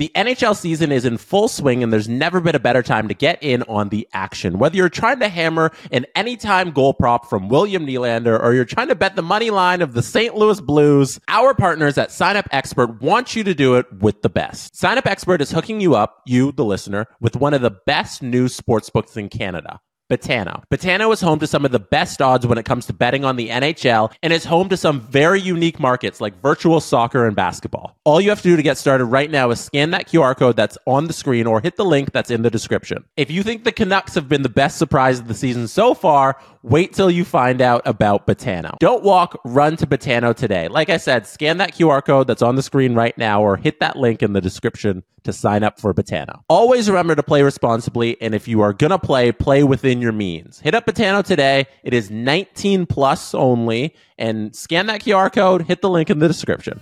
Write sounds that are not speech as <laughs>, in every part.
The NHL season is in full swing, and there's never been a better time to get in on the action. Whether you're trying to hammer an anytime goal prop from William Nylander or you're trying to bet the money line of the St. Louis Blues, our partners at Sign Up Expert want you to do it with the best. Sign Up Expert is hooking you up, you, the listener, with one of the best new sportsbooks in Canada. Betano. Betano is home to some of the best odds when it comes to betting on the NHL and is home to some very unique markets like virtual soccer and basketball. All you have to do to get started right now is scan that QR code that's on the screen or hit the link that's in the description. If you think the Canucks have been the best surprise of the season so far, wait till you find out about Betano. Don't walk, run to Betano today. Like I said, scan that QR code that's on the screen right now or hit that link in the description to sign up for Betano. Always remember to play responsibly, and if you are going to play, play within your means. Hit up Betano today. It is 19 plus only, and scan that QR code, hit the link in the description.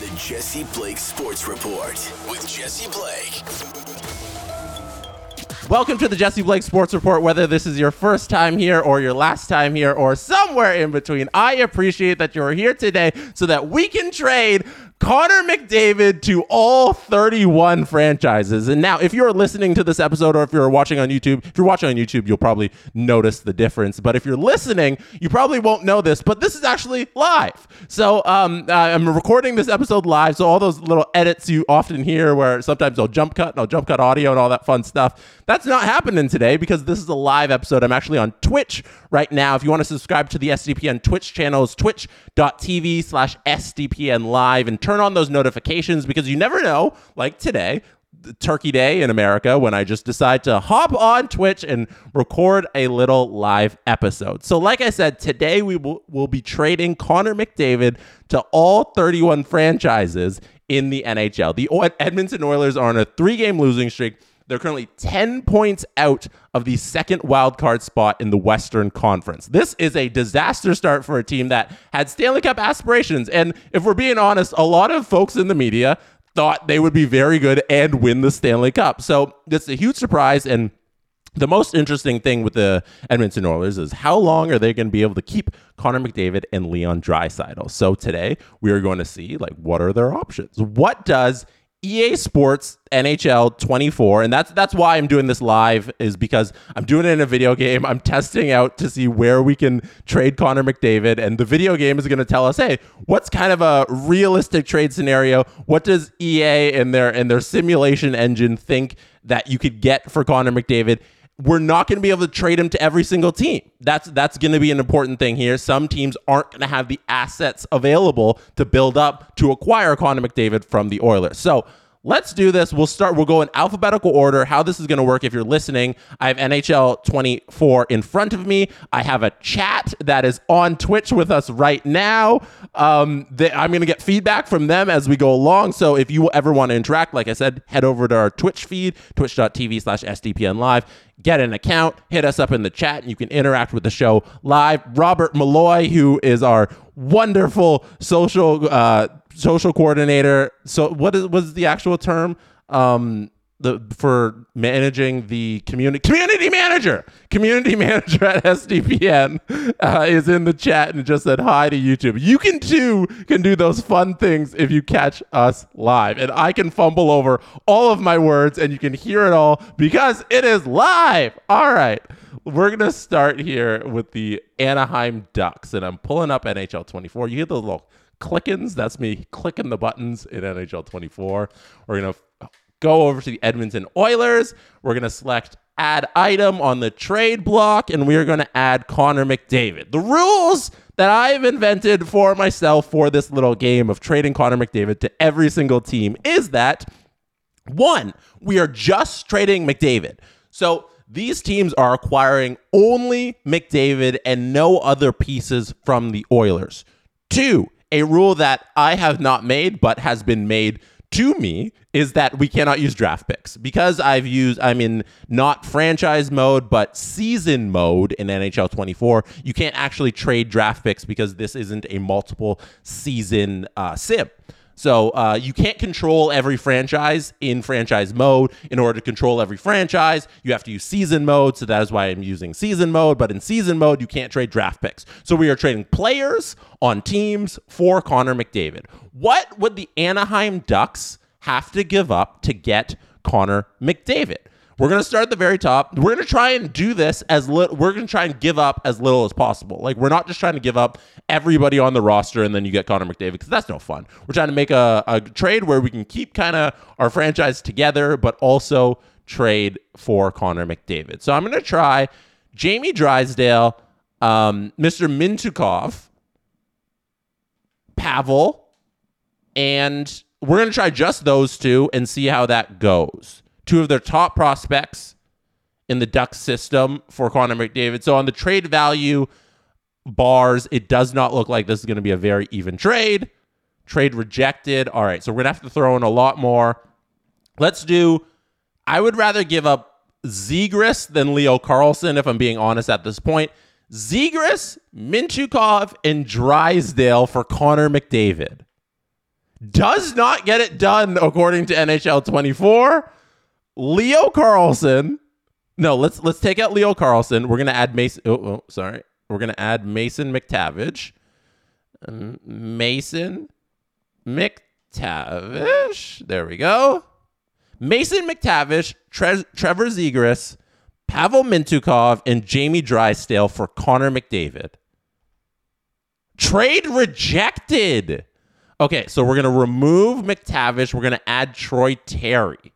The Jesse Blake Sports Report with Jesse Blake. Welcome to the Jesse Blake Sports Report. Whether this is your first time here or your last time here or somewhere in between, I appreciate that you're here today so that we can trade Connor McDavid to all 31 franchises. And now, if you're listening to this episode or if you're watching on YouTube, if you're watching on YouTube, you'll probably notice the difference. But if you're listening, you probably won't know this, but this is actually live. So um, I'm recording this episode live. So all those little edits you often hear where sometimes I'll jump cut and I'll jump cut audio and all that fun stuff, that's not happening today because this is a live episode. I'm actually on Twitch right now. If you want to subscribe to the SDPN Twitch channel, it's twitch.tv slash SDPN live and turn on those notifications because you never know, like today, Turkey Day in America, when I just decide to hop on Twitch and record a little live episode. So, like I said, today we will will be trading Connor McDavid to all 31 franchises in the NHL. The Edmonton Oilers are on a three game losing streak. They're currently 10 points out of the second wildcard spot in the Western Conference. This is a disaster start for a team that had Stanley Cup aspirations. And if we're being honest, a lot of folks in the media thought they would be very good and win the Stanley Cup. So it's a huge surprise. And the most interesting thing with the Edmonton Oilers is how long are they going to be able to keep Connor McDavid and Leon Draisaitl? So today we are going to see like what are their options? What does EA Sports NHL 24 and that's that's why I'm doing this live is because I'm doing it in a video game. I'm testing out to see where we can trade Connor McDavid and the video game is going to tell us, "Hey, what's kind of a realistic trade scenario? What does EA and their and their simulation engine think that you could get for Connor McDavid?" We're not going to be able to trade him to every single team. That's that's going to be an important thing here. Some teams aren't going to have the assets available to build up to acquire Connor McDavid from the Oilers. So Let's do this. We'll start. We'll go in alphabetical order. How this is going to work if you're listening. I have NHL 24 in front of me. I have a chat that is on Twitch with us right now. Um, I'm going to get feedback from them as we go along. So if you ever want to interact, like I said, head over to our Twitch feed, twitch.tv slash SDPN live. Get an account, hit us up in the chat, and you can interact with the show live. Robert Malloy, who is our wonderful social uh, social coordinator. So what is was the actual term? Um, the for managing the community community manager community <laughs> manager at SDPN uh, is in the chat and just said hi to YouTube. You can too can do those fun things if you catch us live, and I can fumble over all of my words and you can hear it all because it is live. All right. We're gonna start here with the Anaheim Ducks, and I'm pulling up NHL 24. You hear the little clickings? That's me clicking the buttons in NHL 24. We're to go over to the Edmonton Oilers. We're going to select add item on the trade block, and we're going to add Connor McDavid. The rules that I've invented for myself for this little game of trading Connor McDavid to every single team is that one, we are just trading McDavid. So these teams are acquiring only McDavid and no other pieces from the Oilers. Two, a rule that I have not made, but has been made to me is that we cannot use draft picks because I've used I'm in not franchise mode but season mode in NHL 24. You can't actually trade draft picks because this isn't a multiple season uh, sim. So uh, you can't control every franchise in franchise mode. In order to control every franchise, you have to use season mode. So that is why I'm using season mode. But in season mode, you can't trade draft picks. So we are trading players on teams for Connor McDavid. What would the Anaheim Ducks have to give up to get Connor McDavid? We're going to start at the very top. We're going to try and do this as we're going to try and give up as little as possible. Like, we're not just trying to give up everybody on the roster and then you get Connor McDavid because that's no fun. We're trying to make a, a trade where we can keep kind of our franchise together, but also trade for Connor McDavid. So I'm going to try Jamie Drysdale, um, Mr. Mintyukov, Pavel, and we're going to try just those two and see how that goes. Two of their top prospects in the Ducks system for Connor McDavid. So on the trade value bars, it does not look like this is going to be a very even trade. Trade rejected. All right, so we're going to have to throw in a lot more. Let's do, I would rather give up Zegras than Leo Carlsson, if I'm being honest at this point. Zegras, Mintyukov, and Drysdale for Connor McDavid. Does not get it done according to NHL 24. Leo Carlsson. No, let's let's take out Leo Carlsson. We're gonna add Mason. Oh, oh sorry. We're gonna add Mason McTavish. Mason McTavish. There we go. Mason McTavish, Tre- Trevor Zegras, Pavel Mintyukov, and Jamie Drysdale for Connor McDavid. Trade rejected. Okay, so we're gonna remove McTavish. We're gonna add Troy Terry.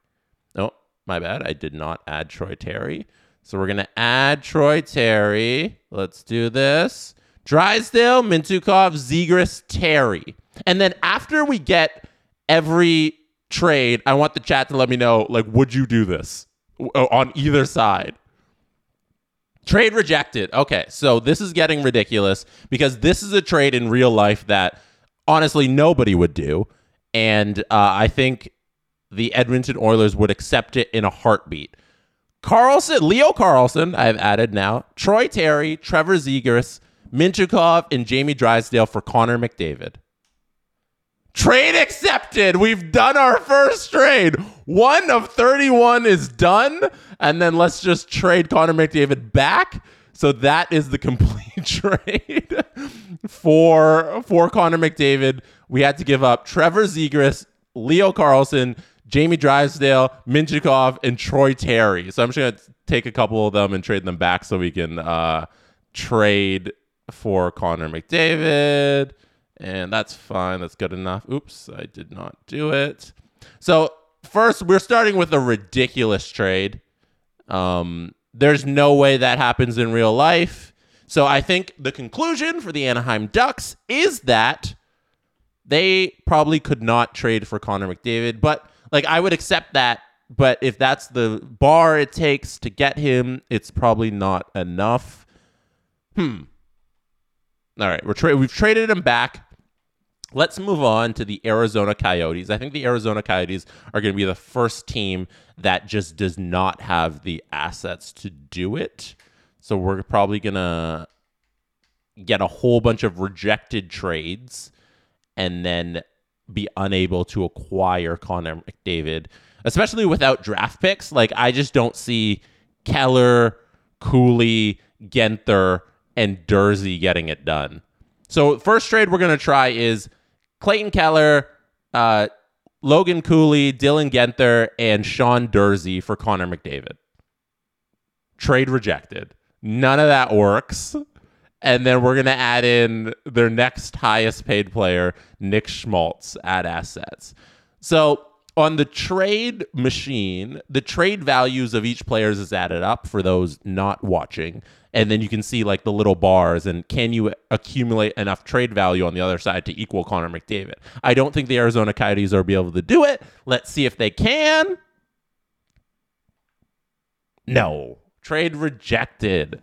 My bad. I did not add Troy Terry. So we're gonna add Troy Terry. Let's do this. Drysdale, Mintyukov, Zegras, Terry. And then after we get every trade, I want the chat to let me know, like, would you do this on either side? Trade rejected. Okay, so this is getting ridiculous because this is a trade in real life that honestly nobody would do. And uh, I think the Edmonton Oilers would accept it in a heartbeat. Carlsson, Leo Carlsson, I've added now, Troy Terry, Trevor Zegras, Mintyukov, and Jamie Drysdale for Connor McDavid. Trade accepted. We've done our first trade. One of 31 is done. And then let's just trade Connor McDavid back. So that is the <laughs> complete trade for for Connor McDavid. We had to give up Trevor Zegras, Leo Carlsson, Jamie Drysdale, Minchikov, and Troy Terry. So I'm just gonna take a couple of them and trade them back so we can uh, trade for Connor McDavid. And that's fine. That's good enough. Oops, I did not do it. So first, we're starting with a ridiculous trade. Um, there's no way that happens in real life. So I think the conclusion for the Anaheim Ducks is that they probably could not trade for Connor McDavid, but like I would accept that. But if that's the bar it takes to get him, it's probably not enough. Hmm. All right, we're tra- we've traded him back. Let's move on to the Arizona Coyotes. I think the Arizona Coyotes are going to be the first team that just does not have the assets to do it. So we're probably going to get a whole bunch of rejected trades and then be unable to acquire Connor McDavid, especially without draft picks. Like, I just don't see Keller, Cooley, Guenther, and Durzi getting it done. So, first trade we're going to try is Clayton Keller, uh, Logan Cooley, Dylan Guenther, and Sean Durzi for Connor McDavid. Trade rejected. None of that works. And then we're going to add in their next highest paid player, Nick Schmaltz, at assets. So on the trade machine, the trade values of each players is added up for those not watching and then you can see like the little bars and can you accumulate enough trade value on the other side to equal Connor McDavid. I don't think the Arizona Coyotes are be able to do it. Let's see if they can. No. Trade rejected.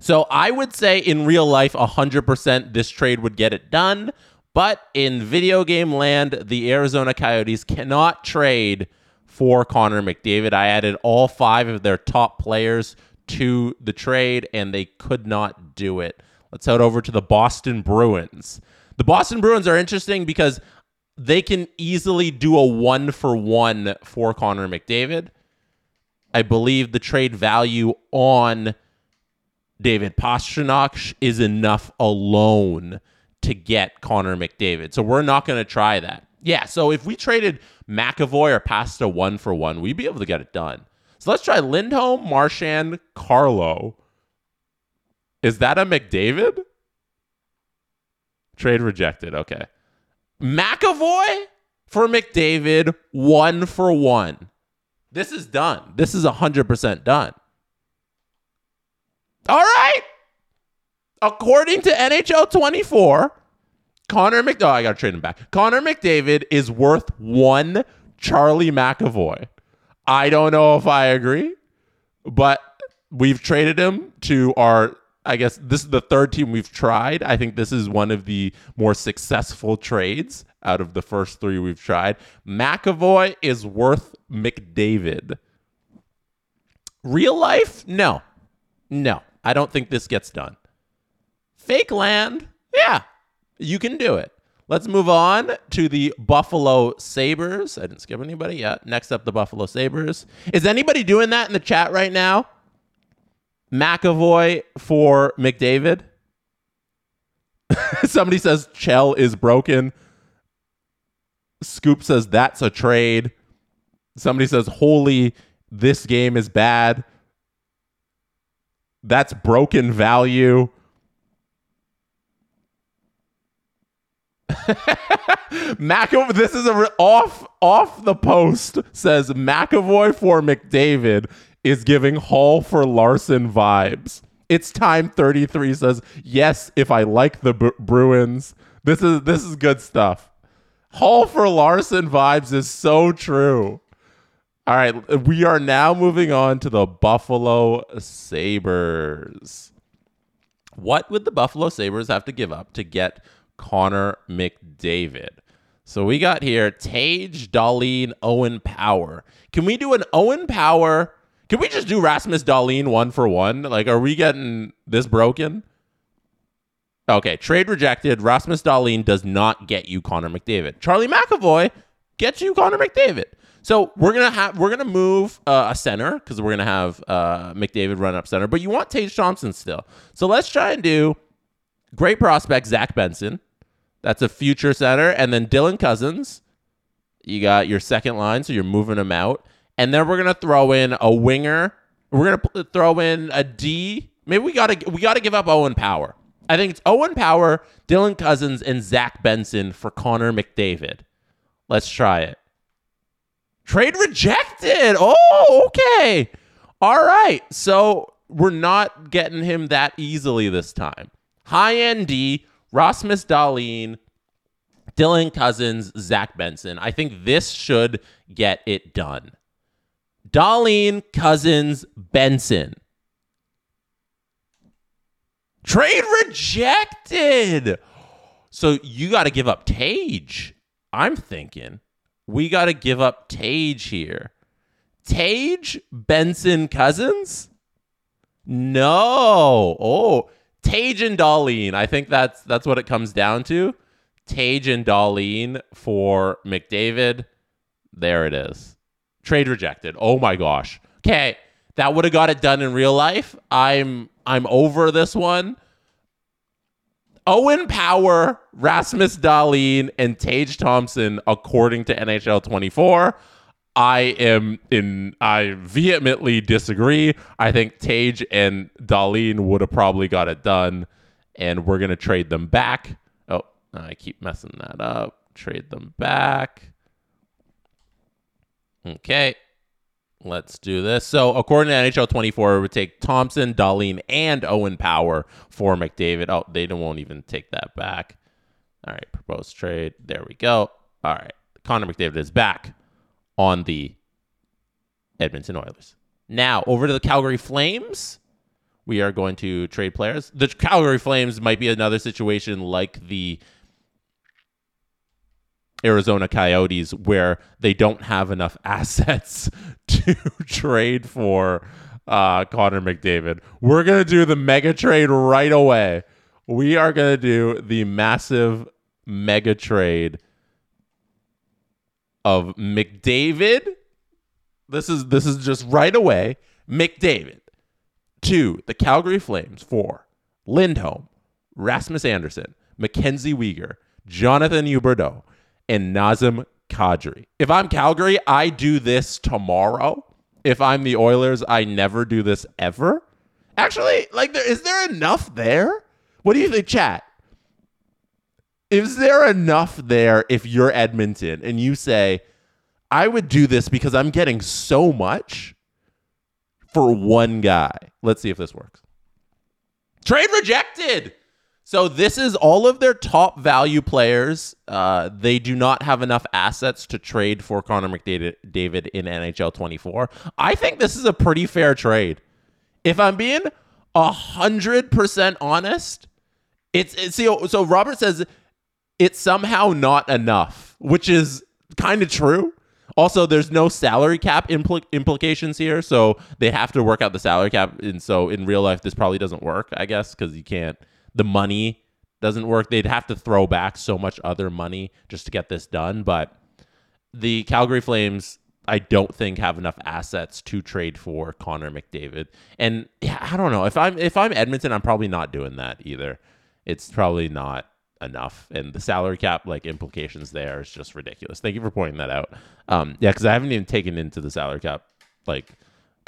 So I would say in real life 100% this trade would get it done, but in video game land the Arizona Coyotes cannot trade for Connor McDavid. I added all 5 of their top players to the trade, and they could not do it. Let's head over to the Boston Bruins. The Boston Bruins are interesting because they can easily do a one for one for Connor McDavid. I believe the trade value on David Pastrnak is enough alone to get Connor McDavid. So we're not going to try that. Yeah, so if we traded McAvoy or Pasta one for one, we'd be able to get it done. So let's try Lindholm, Marchand, Carlo. Is that a McDavid? Trade rejected. Okay. McAvoy for McDavid, one for one. This is done. This is 100% done. All right. According to NHL 24, Connor McDavid, oh, I got to trade him back. Connor McDavid is worth one Charlie McAvoy. I don't know if I agree, but we've traded him to our, I guess this is the third team we've tried. I think this is one of the more successful trades out of the first three we've tried. McAvoy is worth McDavid. Real life? No. No. I don't think this gets done. Fake land? Yeah, you can do it. Let's move on to the Buffalo Sabres. I didn't skip anybody yet. Next up, the Buffalo Sabres. Is anybody doing that in the chat right now? McAvoy for McDavid? <laughs> Somebody says Chell is broken. Scoop says that's a trade. Somebody says, holy, this game is bad. That's broken value. <laughs> McAvoy, this is a re- off off the post says McAvoy for McDavid is giving Hall for Larsson vibes. It's time 33 says yes if I like the Bru- Bruins. This is this is good stuff. Hall for Larsson vibes is so true. All right, we are now moving on to the Buffalo Sabres. What would the Buffalo Sabres have to give up to get Connor McDavid? So we got here Tage, Dahlin, Owen Power. Can we do an Owen Power? Can we just do Rasmus Dahlin one for one? Like, are we getting this broken? Okay, trade rejected. Rasmus Dahlin does not get you Connor McDavid. Charlie McAvoy gets you Connor McDavid. So we're gonna have we're gonna move uh, a center because we're gonna have uh, McDavid run up center, but you want Tage Thompson still. So let's try and do great prospect Zach Benson. That's a future center, and then Dylan Cozens. You got your second line, so you're moving him out, and then we're gonna throw in a winger. We're gonna p- throw in a D. Maybe we gotta we gotta give up Owen Power. I think it's Owen Power, Dylan Cozens, and Zach Benson for Connor McDavid. Let's try it. Trade rejected. Oh, okay. All right. So we're not getting him that easily this time. High end D, Rasmus Dahlin, Dylan Cozens, Zach Benson. I think this should get it done. Dahlin, Cozens, Benson. Trade rejected. So you got to give up Tage. I'm thinking we got to give up Tage here. Tage, Benson, Cozens? No. Oh, Tage and Dahlin. I think that's that's what it comes down to. Tage and Dahlin for McDavid. There it is. Trade rejected. Oh my gosh. Okay, that would have got it done in real life. I'm I'm over this one. Owen Power, Rasmus Dahlin, and Tage Thompson, according to NHL 24. I am in. I vehemently disagree. I think Tage and Dahlin would have probably got it done, and we're gonna trade them back. Oh, I keep messing that up. Trade them back. Okay. Let's do this. So, according to NHL 24, it would take Thompson, Dahlin, and Owen Power for McDavid. Oh, they don't won't even take that back. All right, proposed trade. There we go. All right, Connor McDavid is back on the Edmonton Oilers. Now, over to the Calgary Flames. We are going to trade players. The Calgary Flames might be another situation like the Arizona Coyotes where they don't have enough <laughs> assets to trade for uh, Connor McDavid. We're going to do the mega trade right away. We are going to do the massive mega trade of McDavid. This is this is just right away. McDavid to the Calgary Flames for Lindholm, Rasmus Andersson, Mackenzie Weegar, Jonathan Huberdeau, and Nazem Kadri. If I'm Calgary, I do this tomorrow. If I'm the Oilers, I never do this ever. Actually, like, there is there enough there? What do you think, chat? Is there enough there if you're Edmonton and you say, I would do this because I'm getting so much for one guy? Let's see if this works. Trade rejected. So this is all of their top value players. Uh, they do not have enough assets to trade for Connor McDavid in NHL 24. I think this is a pretty fair trade. If I'm being hundred percent honest, it's, it's so, so Robert says it's somehow not enough, which is kind of true. Also, there's no salary cap impl- implications here, so they have to work out the salary cap. And so in real life, this probably doesn't work, I guess, because you can't. The money doesn't work. They'd have to throw back so much other money just to get this done. But the Calgary Flames, I don't think have enough assets to trade for Connor McDavid. And yeah, I don't know if I'm if I'm Edmonton, I'm probably not doing that either. It's probably not enough and the salary cap like implications there is just ridiculous thank you for pointing that out um yeah because i haven't even taken into the salary cap like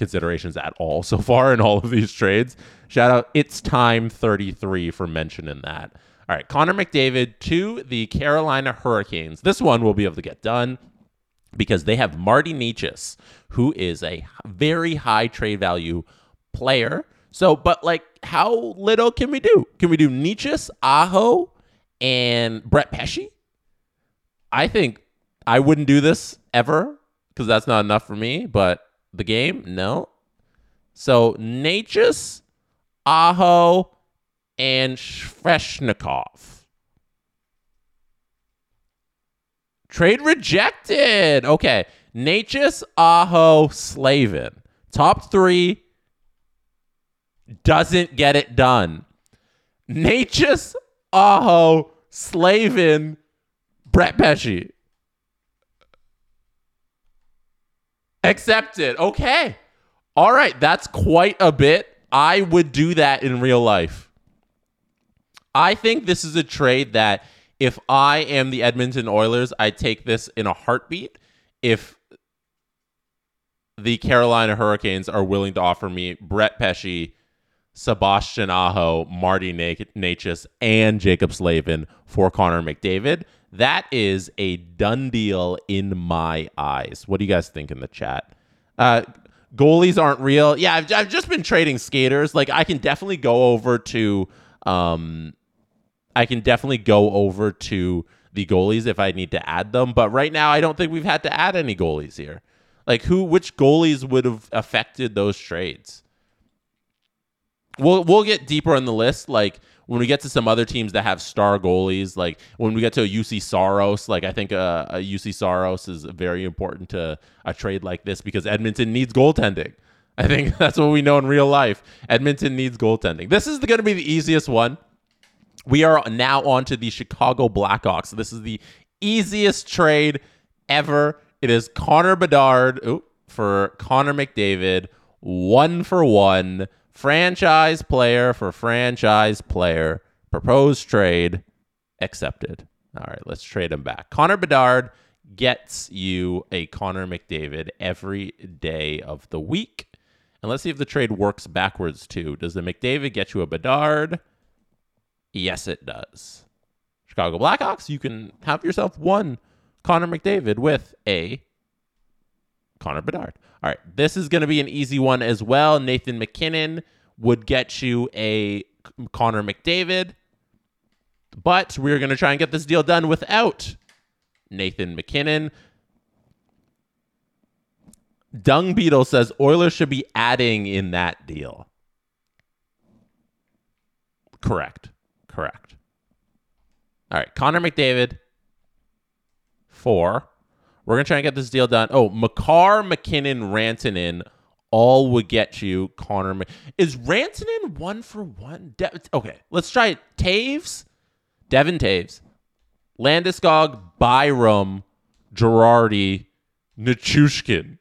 considerations at all so far in all of these trades shout out it's time 33 for mentioning that all right connor mcdavid to the carolina hurricanes this one will be able to get done because they have marty Necas, who is a very high trade value player so but like how little can we do can we do Necas, aho and Brett Pesce. I think I wouldn't do this ever because that's not enough for me. But the game, no. So Necas, Aho, and Svechnikov. Trade rejected. Okay. Necas, Aho, Slavin. Top three doesn't get it done. Necas, Aho, Slavin, Brett Pesce. Accepted. Okay. All right. That's quite a bit. I would do that in real life. I think this is a trade that if I am the Edmonton Oilers, I take this in a heartbeat. If the Carolina Hurricanes are willing to offer me Brett Pesce Sebastian Aho, Marty Necas, and Jaccob Slavin for Connor McDavid. That is a done deal in my eyes. What do you guys think in the chat? Uh, goalies aren't real. Yeah, I've, I've just been trading skaters. Like I can definitely go over to, um, I can definitely go over to the goalies if I need to add them. But right now, I don't think we've had to add any goalies here. Like who, which goalies would have affected those trades? we'll we'll get deeper on the list like when we get to some other teams that have star goalies like when we get to a Juuse Saros like I think uh, a, Juuse Saros is very important to a trade like this because Edmonton needs goaltending. I think <laughs> that's what we know in real life. Edmonton needs goaltending. This is going to be the easiest one. We are now on to the Chicago Blackhawks. This is the easiest trade ever. It is Connor Bedard ooh, for Connor McDavid one for one Franchise player for franchise player. Proposed trade accepted. All right, let's trade him back. Connor Bedard gets you a Connor McDavid every day of the week. And let's see if the trade works backwards too. Does the McDavid get you a Bedard? Yes, it does. Chicago Blackhawks, you can have yourself one Connor McDavid with a Connor Bedard. All right, this is going to be an easy one as well. Nathan MacKinnon would get you a Connor McDavid, but we're going to try and get this deal done without Nathan MacKinnon. Dung Beetle says Oilers should be adding in that deal. Correct. Correct. All right, Connor McDavid, four. We're gonna try and get this deal done. Oh, Makar, MacKinnon, Rantanen all would get you Connor. Ma- is Rantanen one for one? De- okay, let's try it. Toews, Devon Toews, Landeskog, Byram, Girardi, Nichushkin.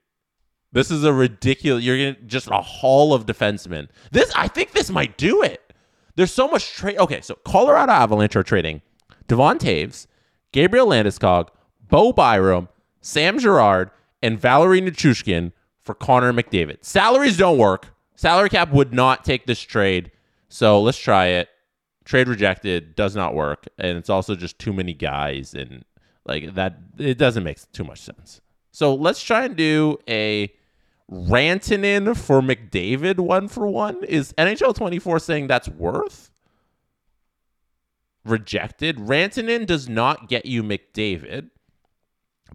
This is a ridiculous. You're gonna just a haul of defensemen. This I think this might do it. There's so much trade. Okay, so Colorado Avalanche are trading Devon Taves, Gabriel Landeskog, Bo Byram, Sam Girard, and Valeri Nichushkin for Connor McDavid. Salaries don't work. Salary cap would not take this trade. So let's try it. Trade rejected does not work. And it's also just too many guys. And like that, it doesn't make too much sense. So let's try and do a Rantanen for McDavid one for one. Is NHL 24 saying that's worth? Rejected. Rantanen does not get you McDavid,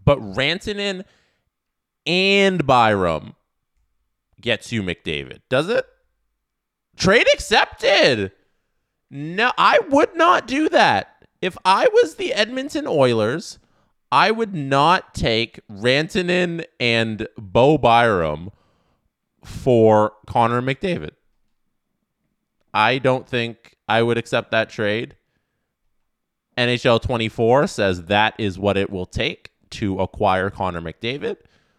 but Rantanen and Byram gets you McDavid. Does it? Trade accepted. No, I would not do that. If I was the Edmonton Oilers, I would not take Rantanen and Bo Byram for Connor McDavid. I don't think I would accept that trade. NHL 24 says that is what it will take to acquire Connor McDavid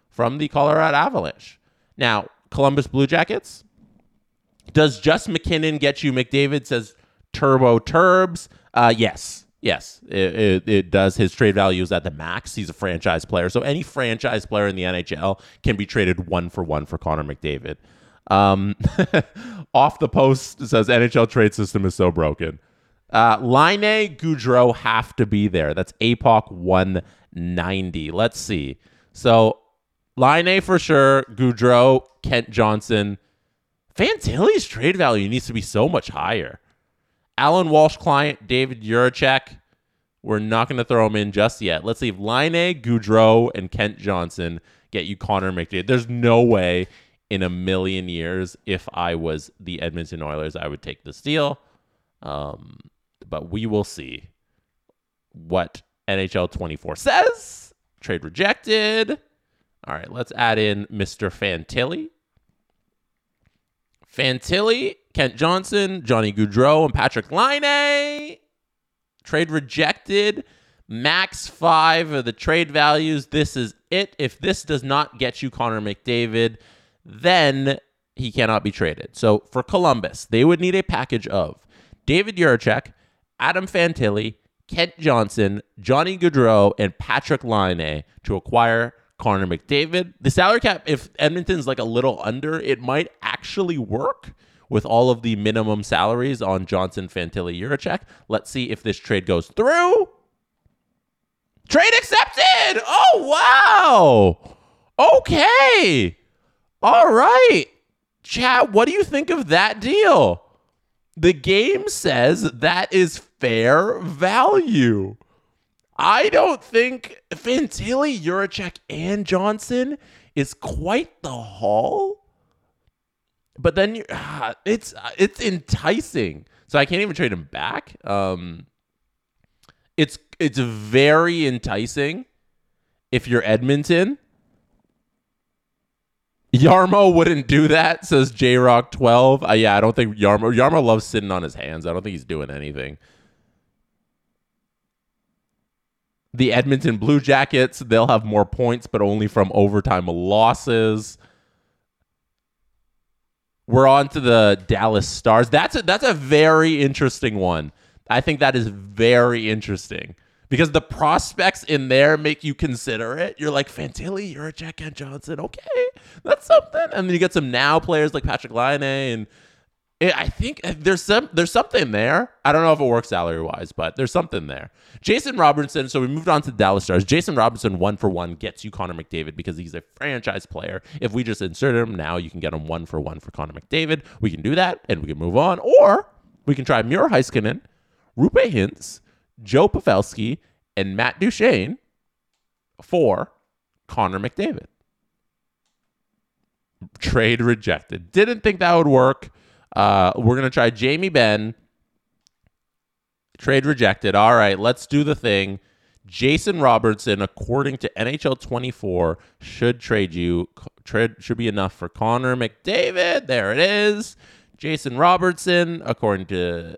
from the Colorado Avalanche. Now, Columbus Blue Jackets, does just MacKinnon get you McDavid says turbo turbs? Uh, yes. Yes, it, it, it, does. His trade value is at the max. He's a franchise player. So any franchise player in the NHL can be traded one for one for Connor McDavid. Um, <laughs> off the post says NHL trade system is so broken. Uh, Laine Gaudreau have to be there. That's APOC 190. Let's see. So Laine for sure. Gaudreau, Kent Johnson. Fantilli's trade value needs to be so much higher. Alan Walsh client, David Jiricek. We're not going to throw him in just yet. Let's see if Laine, Gaudreau, and Kent Johnson get you Connor McDavid. There's no way in a million years, if I was the Edmonton Oilers, I would take this deal. Um, but we will see what NHL 24 says. Trade rejected. All right, let's add in Mr. Fantilli. Fantilli, Kent Johnson, Johnny Gaudreau, and Patrick Laine. Trade rejected. Max five of the trade values. This is it. If this does not get you Connor McDavid, then he cannot be traded. So for Columbus, they would need a package of David Jiricek, Adam Fantilli, Kent Johnson, Johnny Gaudreau, and Patrick Laine to acquire Connor McDavid. The salary cap, if Edmonton's like a little under, it might actually work with all of the minimum salaries on Johnson, Fantilli, Jiricek. Let's see if this trade goes through. Trade accepted. Oh, wow. Okay. All right. Chat, what do you think of that deal? The game says that is fair value. I don't think Fantilli, Jiricek, and Johnson is quite the haul. But then you, ah, it's it's enticing. So I can't even trade him back. Um, it's it's very enticing if you're Edmonton. Jarmo wouldn't do that, says J Rock 12. Uh, yeah, I don't think Jarmo Jarmo loves sitting on his hands. I don't think he's doing anything. The Edmonton Blue Jackets, they'll have more points, but only from overtime losses. We're on to the Dallas Stars. That's a, that's a very interesting one. I think that is very interesting because the prospects in there make you consider it. You're like Fantilli, you're a Jack and Johnson. Okay, that's something. And then you get some now players like Patrick Laine, and I think eh, there's some there's something there. I don't know if it works salary wise, but there's something there. Jason Robertson. So we moved on to the Dallas Stars. Jason Robertson one for one gets you Connor McDavid because he's a franchise player. If we just insert him now, you can get him one for one for Connor McDavid. We can do that and we can move on, or we can try Miro Heiskanen, Roope Hintz. Joe Pavelski, and Matt Duchene for Connor McDavid. Trade rejected. Didn't think that would work. Uh, we're going to try Jamie Benn. Trade rejected. All right, let's do the thing. Jason Robertson, according to NHL 24, should trade you. Trade should be enough for Connor McDavid. There it is. Jason Robertson, according to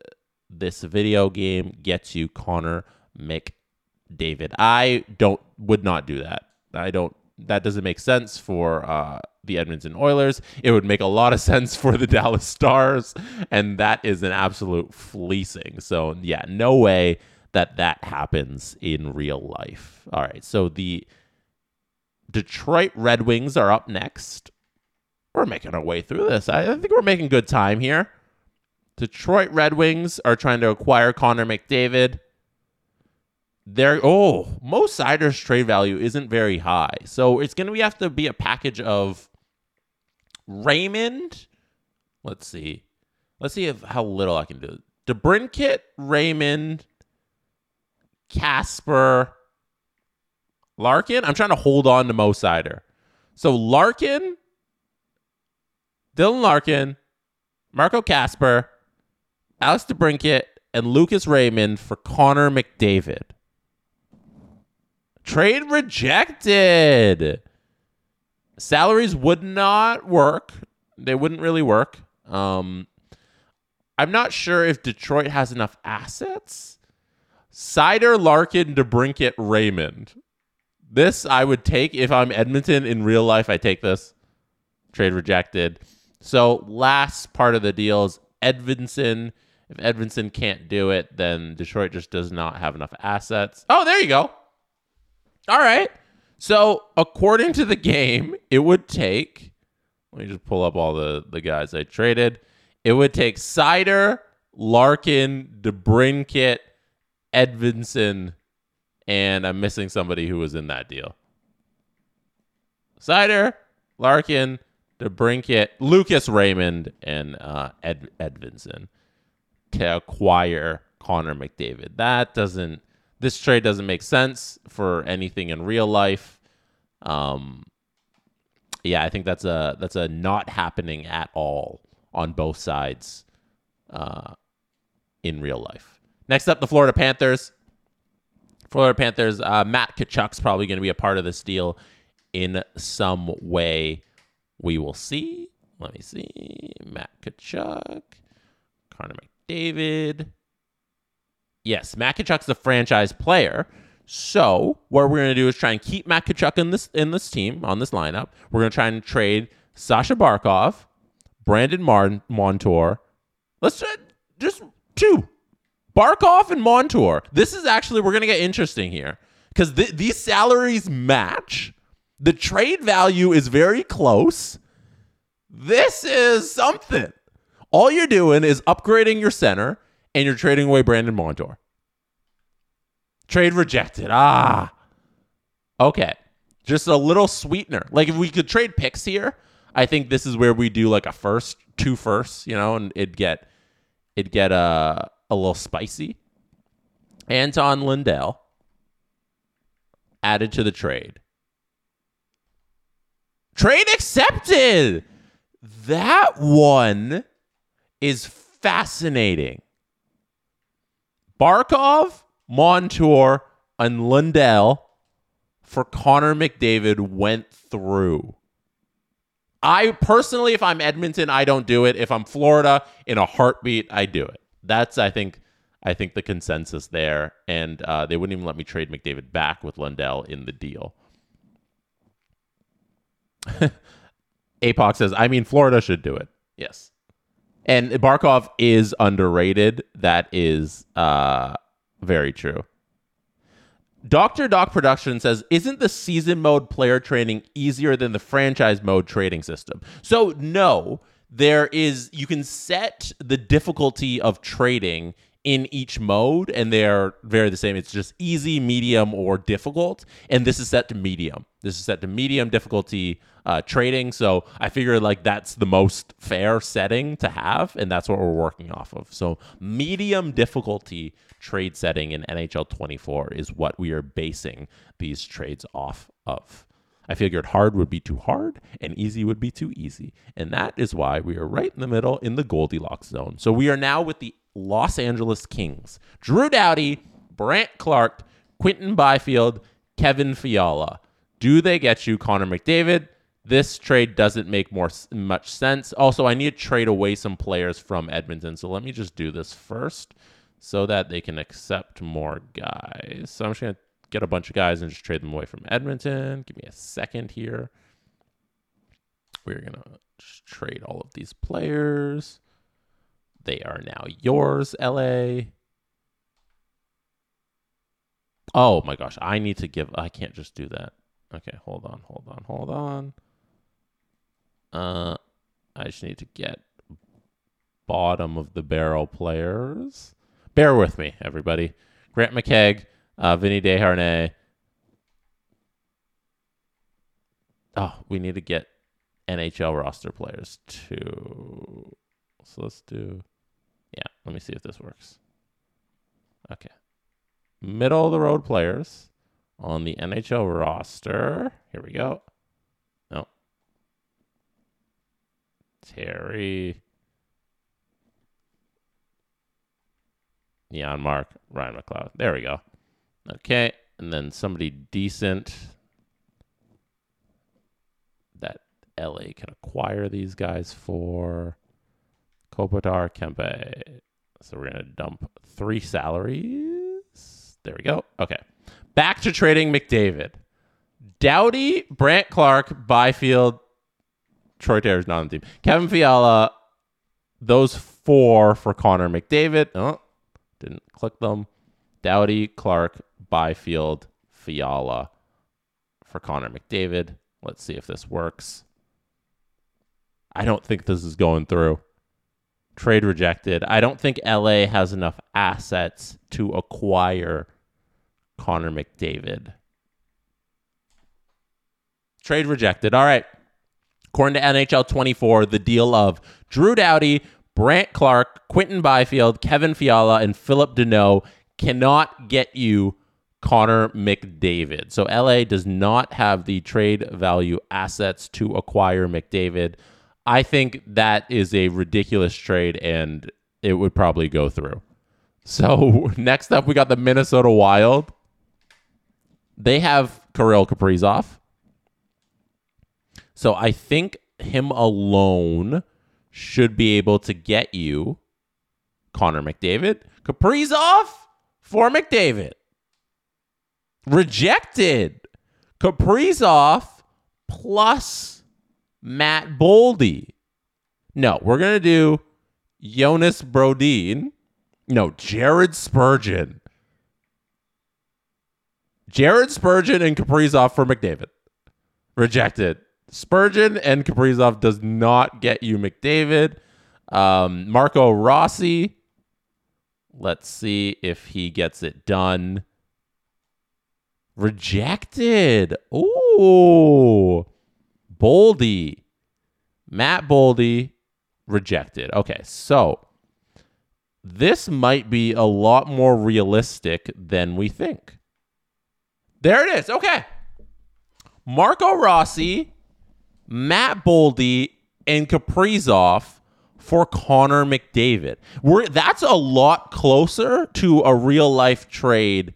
this video game gets you Connor McDavid. I don't would not do that. I don't that doesn't make sense for uh, the Edmonton Oilers. It would make a lot of <laughs> sense for the Dallas Stars, and that is an absolute fleecing. So yeah, no way that that happens in real life. All right, so the Detroit Red Wings are up next. We're making our way through this. I think we're making good time here. Detroit Red Wings are trying to acquire Connor McDavid. They're oh, Mo Seider's trade value isn't very high, so it's going to have to be a package of Raymond. Let's see, let's see if how little I can do. DeBrincat, Raymond, Kasper, Larkin. I'm trying to hold on to Mo Seider. So Larkin, Dylan Larkin, Marco Kasper, Alex DeBrincat, and Lucas Raymond for Connor McDavid. Trade rejected. Salaries would not work. They wouldn't really work. Um, I'm not sure if Detroit has enough assets. Seider, Larkin, DeBrincat, Raymond. This I would take if I'm Edmonton in real life. I take this. Trade rejected. So last part of the deal is Edvinsson. If Edvinsson can't do it, then Detroit just does not have enough assets. Oh, there you go. All right. So according to the game, it would take. Let me just pull up all the the guys I traded. It would take Seider, Larkin, DeBrincat, Edvinsson, and I'm missing somebody who was in that deal. Seider, Larkin, DeBrincat, Lucas Raymond, and uh, Ed Edvinsson to acquire Connor McDavid. That doesn't. This trade doesn't make sense for anything in real life. Um, yeah, I think that's a that's a not happening at all on both sides uh, in real life. Next up, the Florida Panthers. Florida Panthers, uh, Matt Tkachuk's probably going to be a part of this deal in some way. We will see. Let me see. Matt Tkachuk, Connor McDavid. Yes, Matt Tkachuk's the franchise player. So what we're to do is try and keep Matt Tkachuk in this in this team on this lineup. We're to try and trade Sasha Barkov, Brandon Mar- Montour. Let's just two. Barkov and Montour. This is actually we're to get interesting here because th- these salaries match. The trade value is very close. This is something. All you're doing is upgrading your center and you're trading away Brandon Montour. Trade rejected. Ah. Okay. Just a little sweetener. Like if we could trade picks here, I think this is where we do like a first, two firsts, you know, and it'd get it'd get a a little spicy. Anton Lundell added to the trade. Trade accepted. That one is fascinating. Barkov, Montour, and Lundell for Connor McDavid went through. I personally, if I'm Edmonton, I don't do it. If I'm Florida, in a heartbeat, I do it. That's I think I think the consensus there, and uh, they wouldn't even let me trade McDavid back with Lundell in the deal. <laughs> Apoc says, I mean, Florida should do it. Yes. And Barkov is underrated. That is uh, very true. Dr. Doc Production says, Isn't the season mode player training easier than the franchise mode trading system? So, no, there is, you can set the difficulty of trading in each mode and they're very the same. It's just easy, medium, or difficult. And this is set to medium. This is set to medium difficulty uh, trading. So I figure like that's the most fair setting to have. And that's what we're working off of. So medium difficulty trade setting in NHL 24 is what we are basing these trades off of. I figured hard would be too hard and easy would be too easy. And that is why we are right in the middle in the Goldilocks zone. So we are now with the Los Angeles Kings. Drew Doughty, Brandt Clarke, Quinton Byfield, Kevin Fiala. Do they get you Connor McDavid? This trade doesn't make more much sense. Also, I need to trade away some players from Edmonton. So let me just do this first so that they can accept more guys. So I'm just to get a bunch of guys and just trade them away from Edmonton. Give me a second here. We're just trade all of these players. They are now yours, LA. Oh my gosh, I need to give. I can't just do that. Okay, hold on, hold on, hold on. Uh, I just need to get bottom of the barrel players. Bear with me, everybody. Grant McKegg, uh, Vinny Desharnais. Oh, we need to get NHL roster players too. So let's do. Yeah, let me see if this works. Okay. Middle of the road players on the NHL roster. Here we go. No. Terry. Neon Mark, Ryan McLeod. There we go. Okay. And then somebody decent that LA can acquire these guys for. Kopitar Kempe. So we're going to dump three salaries. There we go. Okay. Back to trading McDavid. Doughty, Brandt Clarke, Byfield, Troy Terry's not on the team. Kevin Fiala, those four for Connor McDavid. Oh, didn't click them. Doughty, Clarke, Byfield, Fiala for Connor McDavid. Let's see if this works. I don't think this is going through. Trade rejected. I don't think LA has enough assets to acquire Connor McDavid. Trade rejected. All right. According to NHL 24, the deal of Drew Doughty, Brandt Clarke, Quinton Byfield, Kevin Fiala, and Philip Danault cannot get you Connor McDavid. So LA does not have the trade value assets to acquire McDavid. I think that is a ridiculous trade and it would probably go through. So <laughs> next up, we got the Minnesota Wild. They have Kirill Kaprizov. So I think him alone should be able to get you Connor McDavid. Kaprizov for McDavid. Rejected. Kaprizov plus Matt Boldy. No, we're going to do Jonas Brodin. No, Jared Spurgeon. Jared Spurgeon and Kaprizov for McDavid. Rejected. Spurgeon and Kaprizov does not get you McDavid. Um, Marco Rossi. Let's see if he gets it done. Rejected. Ooh. Boldy. Matt Boldy. Rejected. Okay, so this might be a lot more realistic than we think. There it is. Okay. Marco Rossi, Matt Boldy, and Kaprizov for Connor McDavid. We're, that's a lot closer to a real life trade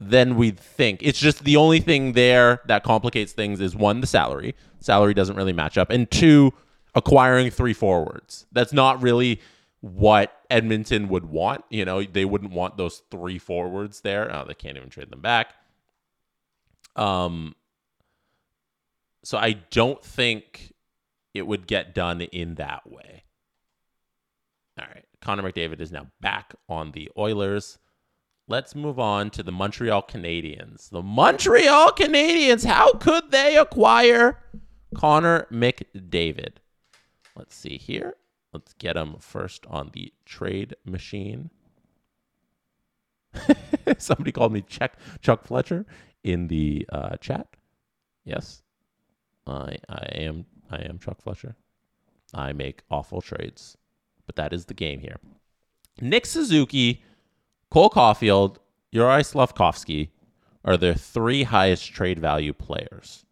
than we'd think. It's just the only thing there that complicates things is one, the salary. Salary doesn't really match up. And two, acquiring three forwards. That's not really what Edmonton would want. You know, they wouldn't want those three forwards there. Oh, they can't even trade them back. Um, so I don't think it would get done in that way. All right. Connor McDavid is now back on the Oilers. Let's move on to the Montreal Canadiens. The Montreal Canadiens, how could they acquire Connor McDavid? Let's see here. Let's get him first on the trade machine. <laughs> Somebody called me Chuck, Chuck Fletcher in the uh, chat. Yes, I I am I am Chuck Fletcher. I make awful trades, but that is the game here. Nick Suzuki, Cole Caufield, Uri Slafkovsky are their three highest trade value players.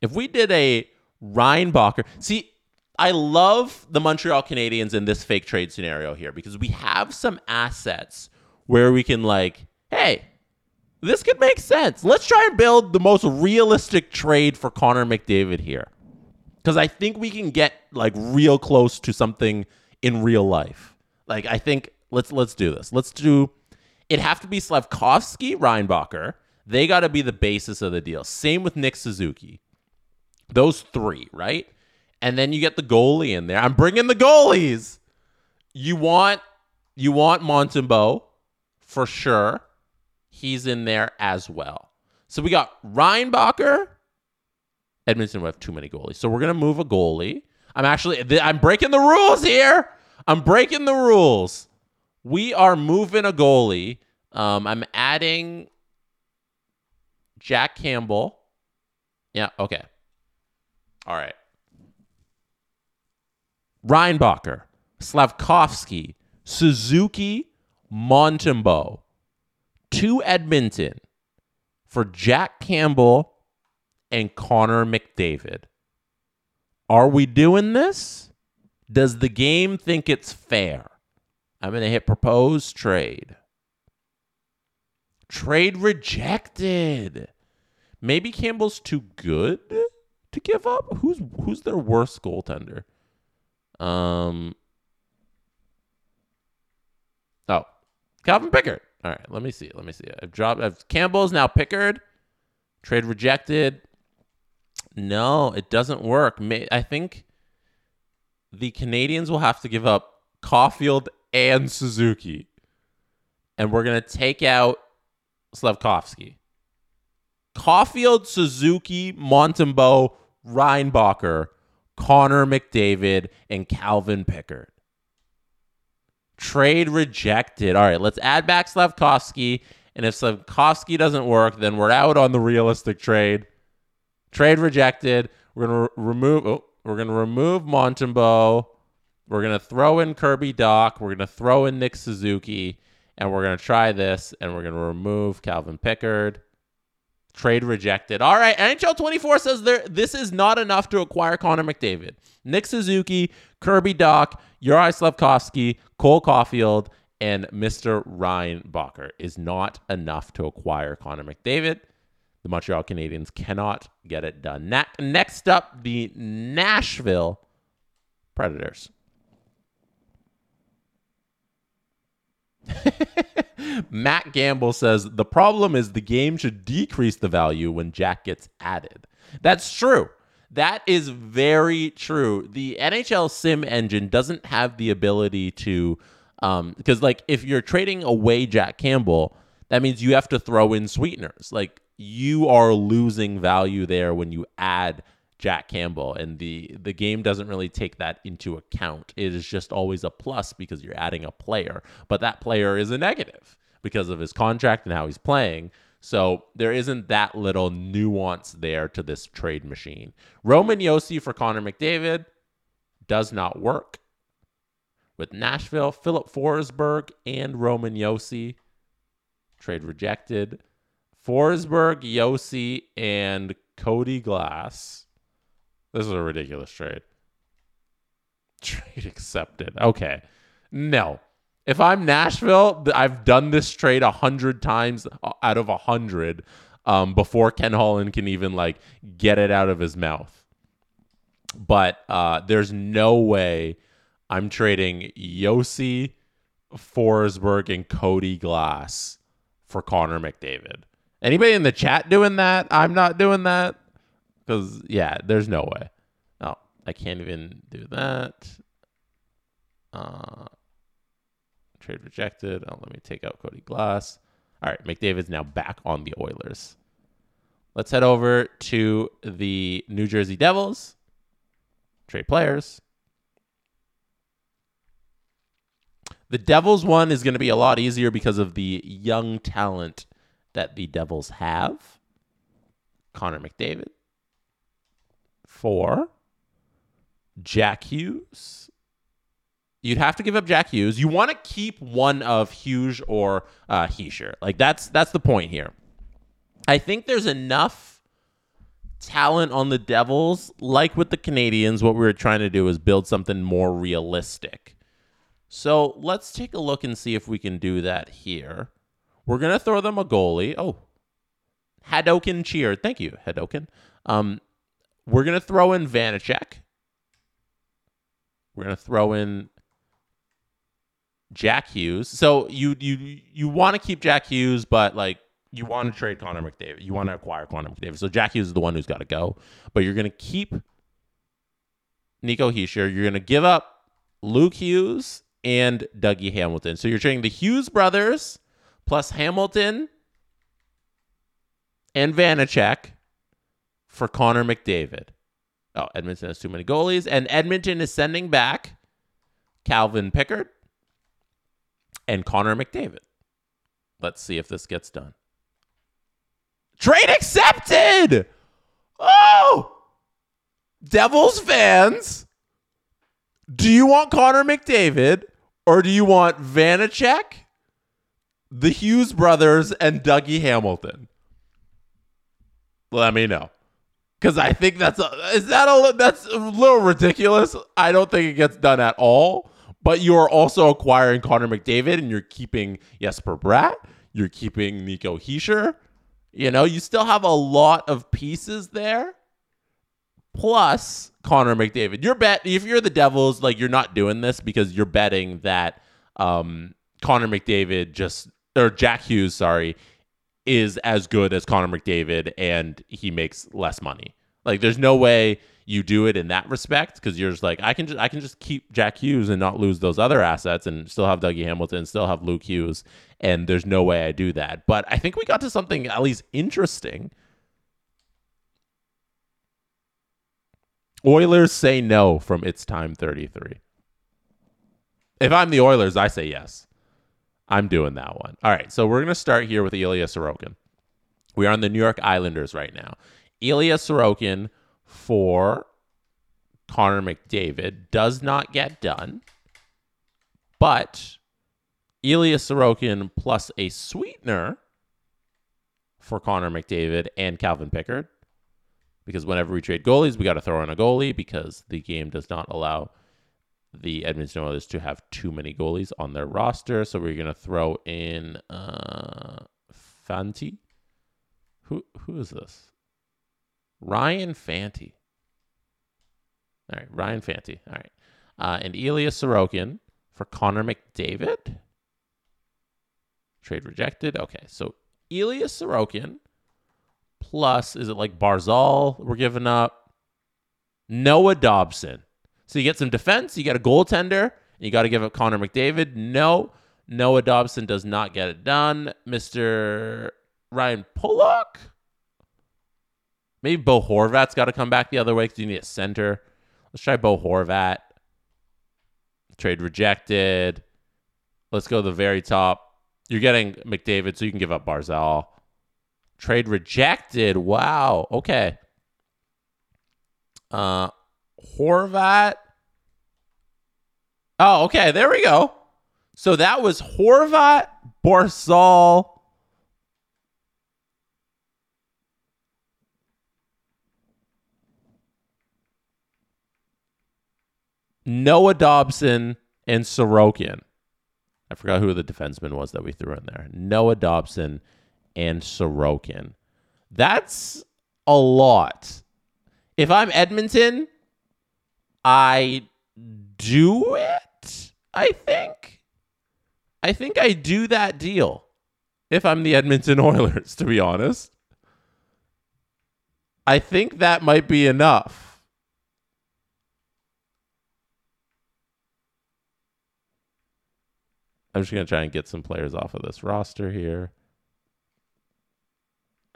If we did a Reinbacher, see, I love the Montreal Canadiens in this fake trade scenario here because we have some assets where we can like, hey, this could make sense. Let's try and build the most realistic trade for Connor McDavid here. Because I think we can get like real close to something in real life. Like I think let's let's do this. Let's do it have to be Slafkovsky, Reinbacher. They got to be the basis of the deal. Same with Nick Suzuki. Those three, right? And then you get the goalie in there. I'm bringing the goalies. You want you want Montembeault for sure. he's in there as well. So we got Reinbacher. Edmonton would have too many goalies. So we're going to move a goalie. I'm actually, I'm breaking the rules here. I'm breaking the rules. We are moving a goalie. Um, I'm adding Jack Campbell. Yeah, okay. All right. Reinbacher, Slafkovsky, Suzuki, Montembeault to Edmonton for Jack Campbell and Connor McDavid. Are we doing this? Does the game think it's fair? I'm going to hit propose trade. Trade rejected. Maybe Campbell's too good to give up. Who's who's their worst goaltender? Um Oh, Calvin Pickard. All right, let me see. Let me see. I've dropped. I've, Campbell's now Pickard. Trade rejected. No, it doesn't work. I think the Canadiens will have to give up Caufield and Suzuki, and we're gonna take out Slafkovsky. Caufield, Suzuki, Montembeault, Reinbacher, Connor McDavid, and Calvin Pickard. Trade rejected. All right, let's add back Slafkovsky. And if Slafkovsky doesn't work, then we're out on the realistic trade. Trade rejected. We're gonna re- remove. Oh, we're gonna remove Montembeault. We're gonna throw in Kirby Dach. We're gonna throw in Nick Suzuki, and we're gonna try this. And we're gonna remove Calvin Pickard. Trade rejected. All right, NHL 24 says there this is not enough to acquire Connor McDavid. Nick Suzuki, Kirby Dach, Uri Slafkovsky, Cole Caufield, and Mr. Reinbacher is not enough to acquire Connor McDavid. The Montreal Canadiens cannot get it done. Ne- next up, the Nashville Predators. <laughs> Matt Gamble says the problem is the game should decrease the value when Jack gets added. That's true. That is very true. The NHL sim engine doesn't have the ability to um because like if you're trading away Jack Campbell, that means you have to throw in sweeteners. Like you are losing value there when you add Jack Campbell and the the game doesn't really take that into account. It is just always a plus because you're adding a player, but that player is a negative because of his contract and how he's playing. So there isn't that little nuance there to this trade machine. Roman Josi for Connor McDavid does not work. With Nashville, Filip Forsberg and Roman Josi trade rejected. Forsberg, Josi, and Cody Glass this is a ridiculous trade. <laughs> Trade accepted. Okay. No. If I'm Nashville, I've done this trade a hundred times out of a hundred um, before Ken Holland can even like get it out of his mouth. But uh, there's no way I'm trading Josi, Forsberg, and Cody Glass for Connor McDavid. Anybody in the chat doing that? I'm not doing that. Because, yeah, there's no way. Oh, I can't even do that. Uh, trade rejected. Oh, let me take out Cody Glass. All right, McDavid's now back on the Oilers. Let's head over to the New Jersey Devils. Trade players. The Devils one is going to be a lot easier because of the young talent that the Devils have. Connor McDavid, for Jack Hughes. You'd have to give up Jack Hughes. You want to keep one of Hughes or uh, Hischier. Like that's that's the point here. I think there's enough talent on the Devils, like with the Canadiens. What we were trying to do is build something more realistic. So let's take a look and see if we can do that here. We're gonna throw them a goalie. Oh, Hadoken cheered. Thank you, Hadoken. Um, we're gonna throw in Vanecek. We're gonna throw in Jack Hughes. So you you you want to keep Jack Hughes, but like you want to trade Connor McDavid. You want to acquire Connor McDavid. So Jack Hughes is the one who's got to go. But you're gonna keep Nico Hischier. You're gonna give up Luke Hughes and Dougie Hamilton. So you're trading the Hughes brothers plus Hamilton and Vanecek for Connor McDavid. Oh, Edmonton has too many goalies, and Edmonton is sending back Calvin Pickard and Connor McDavid. Let's see if this gets done. Trade accepted! Oh! Devils fans, do you want Connor McDavid or do you want Vanecek, the Hughes brothers, and Dougie Hamilton? Let me know. Because I think that's a, is that a that's a little ridiculous. I don't think it gets done at all. But you are also acquiring Connor McDavid, and you're keeping Jesper Bratt. You're keeping Nico Hischier. You know, you still have a lot of pieces there. Plus Connor McDavid. You're bet if you're the Devils, like you're not doing this because you're betting that um, Connor McDavid just or Jack Hughes, sorry, is as good as Connor McDavid and he makes less money. Like there's no way you do it in that respect because you're just like I can just I can just keep Jack Hughes and not lose those other assets and still have Dougie Hamilton, still have Luke Hughes, and there's no way I do that. But I think we got to something at least interesting. Oilers say no from its time 33. If I'm the Oilers, I say yes. I'm doing that one. All right, so we're going to start here with Ilya Sorokin. We are on the New York Islanders right now. Ilya Sorokin for Connor McDavid does not get done, but Ilya Sorokin plus a sweetener for Connor McDavid and Calvin Pickard. Because whenever we trade goalies, we got to throw in a goalie because the game does not allow the Edmonton Oilers to have too many goalies on their roster. So we're gonna throw in uh Fanti. Who who is this? Ryan Fanti. All right, Ryan Fanti. All right. Uh, and Elias Sorokin for Connor McDavid. Trade rejected. Okay, so Elias Sorokin plus, is it like Barzal we're giving up? Noah Dobson. So you get some defense, you get a goaltender, you got to give up Connor McDavid. No, Noah Dobson does not get it done. Mr. Ryan Pulock. Maybe Bo Horvat's got to come back the other way because you need a center. Let's try Bo Horvat. Trade rejected. Let's go to the very top. You're getting McDavid, so you can give up Barzal. Trade rejected. Wow. Okay. Uh, Horvat. Oh, okay. There we go. So that was Horvat, Barzal. Noah Dobson and Sorokin. I forgot who the defenseman was that we threw in there. Noah Dobson and Sorokin. That's a lot. If I'm Edmonton, I do it. I think. I think I do that deal. If I'm the Edmonton <laughs> Oilers, to be honest, I think that might be enough. I'm just going to try and get some players off of this roster here.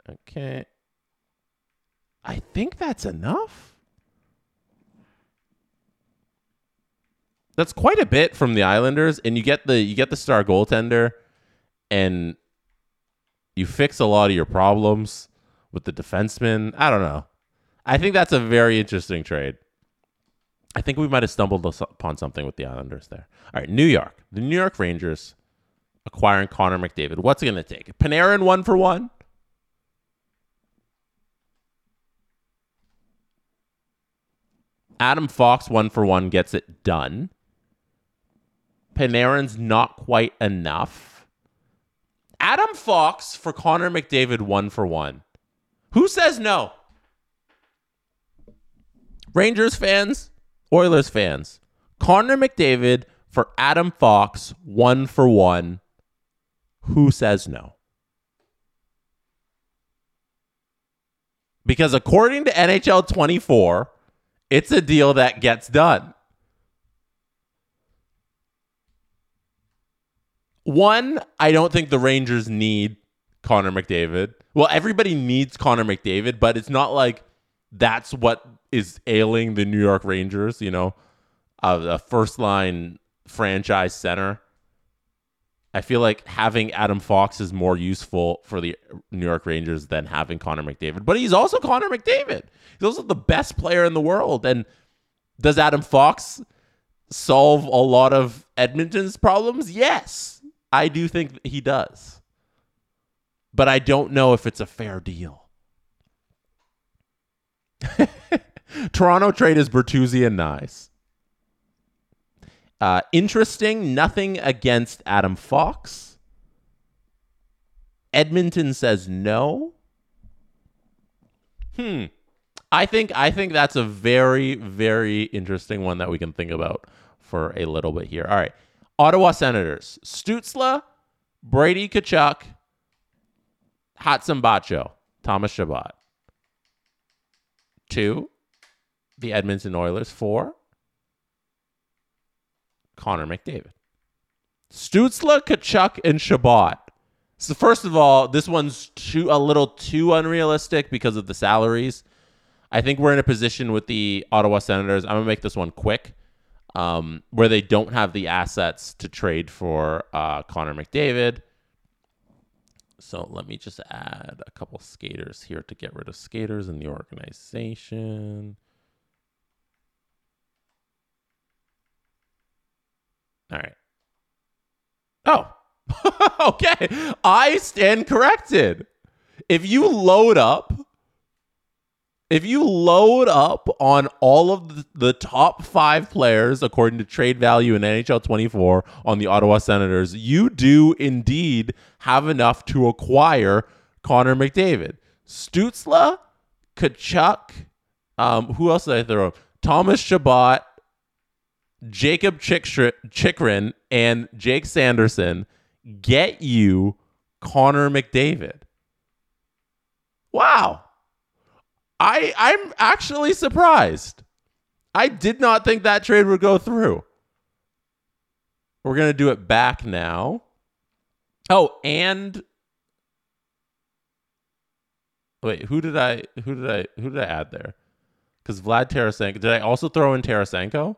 Okay. I think that's enough. That's quite a bit from the Islanders and you get the you get the star goaltender and you fix a lot of your problems with the defenseman. I don't know. I think that's a very interesting trade. I think we might have stumbled upon something with the Islanders there. All right, New York. The New York Rangers acquiring Connor McDavid. What's it going to take? Panarin one for one? Adam Fox one for one gets it done. Panarin's not quite enough. Adam Fox for Connor McDavid one for one. Who says no? Rangers fans, Oilers fans, Connor McDavid for Adam Fox, one for one. Who says no? Because according to NHL 24, it's a deal that gets done. One, I don't think the Rangers need Connor McDavid. Well, everybody needs Connor McDavid, but it's not like that's what is ailing the New York Rangers, you know, uh, a first line franchise center. I feel like having Adam Fox is more useful for the New York Rangers than having Connor McDavid. But he's also Connor McDavid. He's also the best player in the world. And does Adam Fox solve a lot of Edmonton's problems? Yes, I do think he does. But I don't know if it's a fair deal. <laughs> Toronto trade is Bertuzzi and Knies. Uh, interesting, nothing against Adam Fox. Edmonton says no. Hmm. I think I think that's a very very interesting one that we can think about for a little bit here. All right. Ottawa Senators. Stützle, Brady Tkachuk, Hatzenbacho, Thomas Chabot. To, the Edmonton Oilers. For, Connor McDavid. Stützle, Tkachuk, and Chabot. So first of all, this one's too a little too unrealistic because of the salaries. I think we're in a position with the Ottawa Senators. I'm gonna make this one quick, um, where they don't have the assets to trade for uh, Connor McDavid. So let me just add a couple skaters here to get rid of skaters in the organization. All right. Oh, <laughs> okay. I stand corrected. If you load up, if you load up on all of the, top five players according to trade value in NHL 24 on the Ottawa Senators, you do indeed have enough to acquire Connor McDavid. Stützle, Tkachuk, um, who else did I throw? Thomas Chabot, Jakob Chychrun and Jake Sanderson get you Connor McDavid. Wow. I I'm actually surprised. I did not think that trade would go through. We're going to do it back now. Oh, and Wait, who did I who did I who did I add there? Cuz Vlad Tarasenko. Did I also throw in Tarasenko?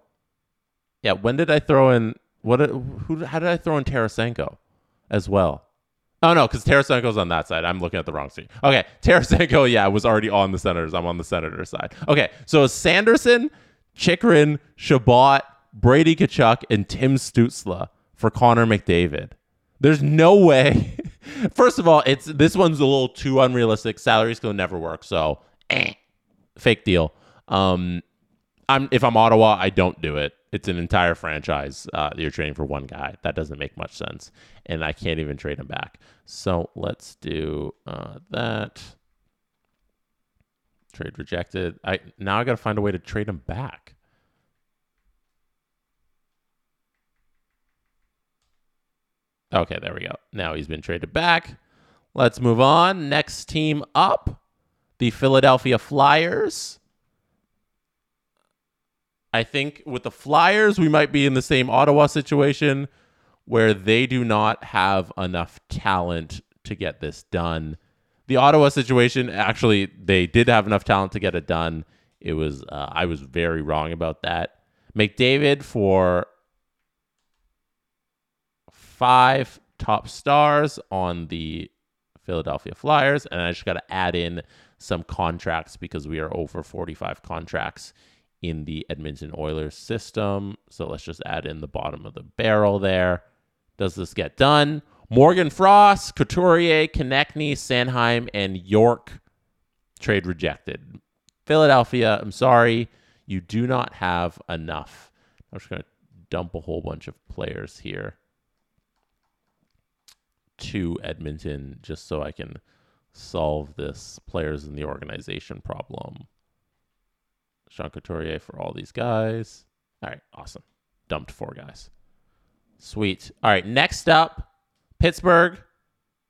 Yeah, when did I throw in what? Who? How did I throw in Tarasenko as well? Oh no, because Tarasenko's on that side. I'm looking at the wrong screen. Okay, Tarasenko, <laughs> yeah, was already on the Senators. I'm on the Senator side. Okay, so Sanderson, Chychrun, Chabot, Brady Tkachuk, and Tim Stützle for Connor McDavid. There's no way. <laughs> First of all, it's this one's a little too unrealistic. Salaries gonna never work. So, eh, fake deal. Um, I'm if I'm Ottawa, I don't do it. It's an entire franchise. Uh, you're trading for one guy. That doesn't make much sense, and I can't even trade him back. So let's do uh, that. Trade rejected. I now I got to find a way to trade him back. Okay, there we go. Now he's been traded back. Let's move on. Next team up, the Philadelphia Flyers. I think with the Flyers, we might be in the same Ottawa situation where they do not have enough talent to get this done. The Ottawa situation, actually, they did have enough talent to get it done. It was uh, I was very wrong about that. McDavid for five top stars on the Philadelphia Flyers, and I just got to add in some contracts because we are over 45 contracts in the Edmonton Oilers system. So let's just add in the bottom of the barrel there. Does this get done? Morgan Frost, Couturier, Konecny, Sanheim, and York trade rejected. Philadelphia, I'm sorry, you do not have enough. I'm just going to dump a whole bunch of players here to Edmonton just so I can solve this players in the organization problem. Sean Couturier for all these guys. All right, awesome. Dumped four guys. Sweet. All right, next up, Pittsburgh.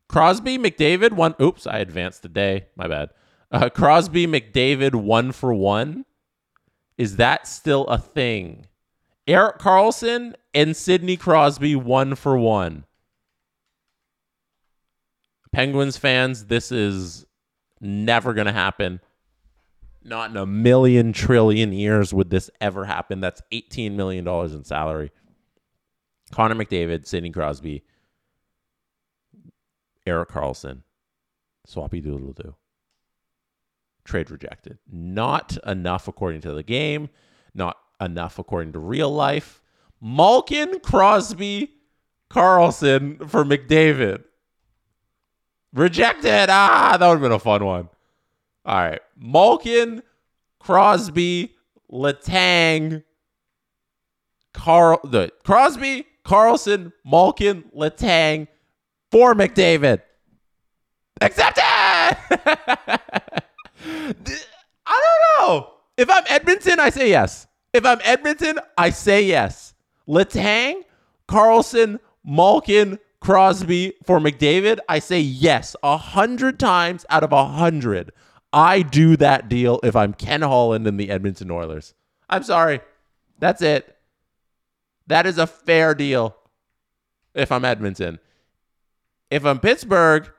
Crosby, McDavid, one. Oops, I advanced the day. My bad. Uh, Crosby, McDavid, one for one. Is that still a thing? Erik Karlsson and Sidney Crosby, one for one. Penguins fans, this is never going to happen. Not in a million trillion years would this ever happen. That's $18 million in salary. Connor McDavid, Sidney Crosby, Erik Karlsson, Swappy Doodle Doo. Trade rejected. Not enough according to the game, not enough according to real life. Malkin, Crosby, Karlsson for McDavid. Rejected. Ah, that would have been a fun one. All right. Malkin, Crosby, Letang, Carl the Crosby, Karlsson, Malkin, Letang for McDavid. Accepted. <laughs> I don't know. If I'm Edmonton, I say yes. If I'm Edmonton, I say yes. Letang, Karlsson, Malkin, Crosby for McDavid, I say yes. A hundred times out of a hundred. I do that deal if I'm Ken Holland and the Edmonton Oilers. I'm sorry. That's it. That is a fair deal if I'm Edmonton. If I'm Pittsburgh,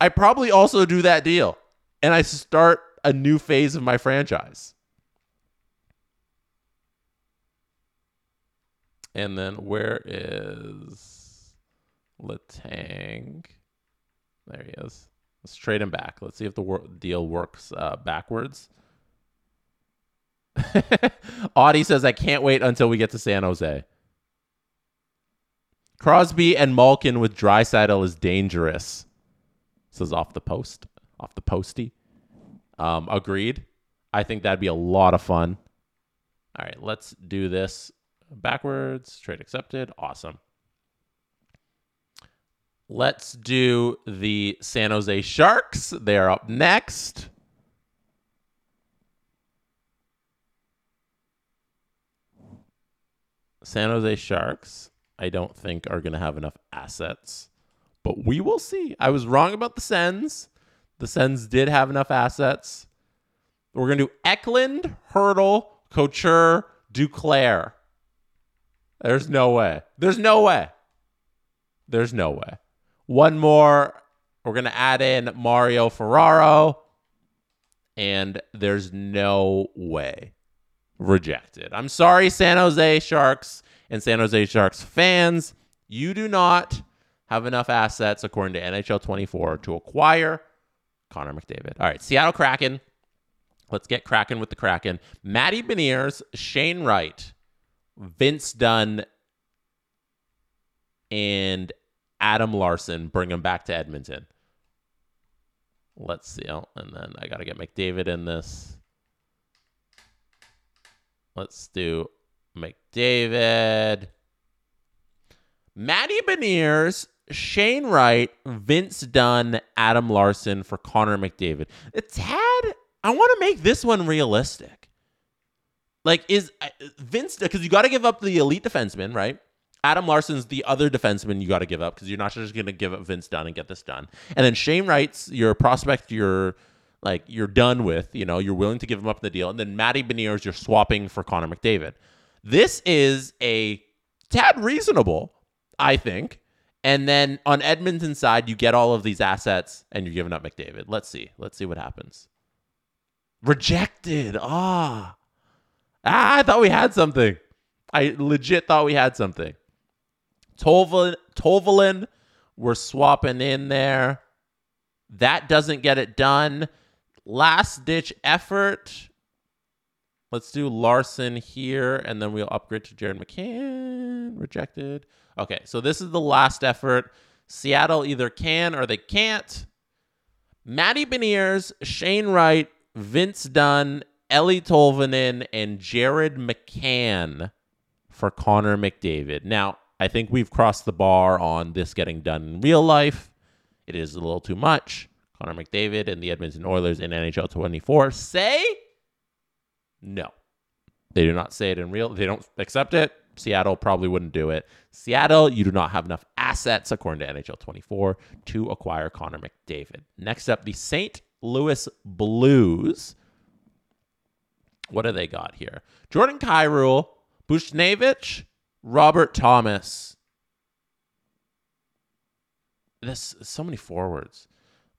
I probably also do that deal and I start a new phase of my franchise. And then where is Letang? There he is. Let's trade him back. Let's see if the wor- deal works uh, backwards. <laughs> Audie says, I can't wait until we get to San Jose. Crosby and Malkin with Draisaitl is dangerous. Says off the post, off the posty. Um, agreed. I think that'd be a lot of fun. All right, let's do this backwards. Trade accepted. Awesome. Let's do the San Jose Sharks. They're up next. San Jose Sharks, I don't think are going to have enough assets, but we will see. I was wrong about the Sens. The Sens did have enough assets. We're going to do Eklund, Hertl, Couture, Duclair. There's no way. There's no way. There's no way. One more. We're going to add in Mario Ferraro. And there's no way. Rejected. I'm sorry, San Jose Sharks and San Jose Sharks fans. You do not have enough assets, according to NHL 24, to acquire Connor McDavid. All right, Seattle Kraken. Let's get Kraken with the Kraken. Matty Beniers, Shane Wright, Vince Dunn, and Adam Larsson bring him back to Edmonton. Let's see. Oh, and then I got to get McDavid in this. Let's do McDavid. Matty Beniers, Shane Wright, Vince Dunn, Adam Larsson for Connor McDavid. A tad. I want to make this one realistic. Like, is uh, Vince, because you got to give up the elite defenseman, right? Adam Larsson's the other defenseman you got to give up because you're not just going to give up Vince Dunn and get this done. And then Shane Wright's your prospect, you're like you're done with. You know, you're willing to give him up the deal. And then Matty Beniers, you're swapping for Connor McDavid. This is a tad reasonable, I think. And then on Edmonton's side, you get all of these assets and you're giving up McDavid. Let's see. Let's see what happens. Rejected. Ah. Ah, I thought we had something. I legit thought we had something. Tolvanen, Tolvanen, we're swapping in there. That doesn't get it done. Last ditch effort. Let's do Larsson here, and then we'll upgrade to Jared McCann. Rejected. Okay, so this is the last effort. Seattle either can or they can't. Matty Beniers, Shane Wright, Vince Dunn, Eeli Tolvanen, and Jared McCann for Connor McDavid. Now, I think we've crossed the bar on this getting done in real life. It is a little too much. Connor McDavid and the Edmonton Oilers in NHL 24 say no. They do not say it in real. They don't accept it. Seattle probably wouldn't do it. Seattle, you do not have enough assets, according to NHL 24, to acquire Connor McDavid. Next up, the St. Louis Blues. What do they got here? Jordan Kyrou, Buchnevich, Robert Thomas. This so many forwards.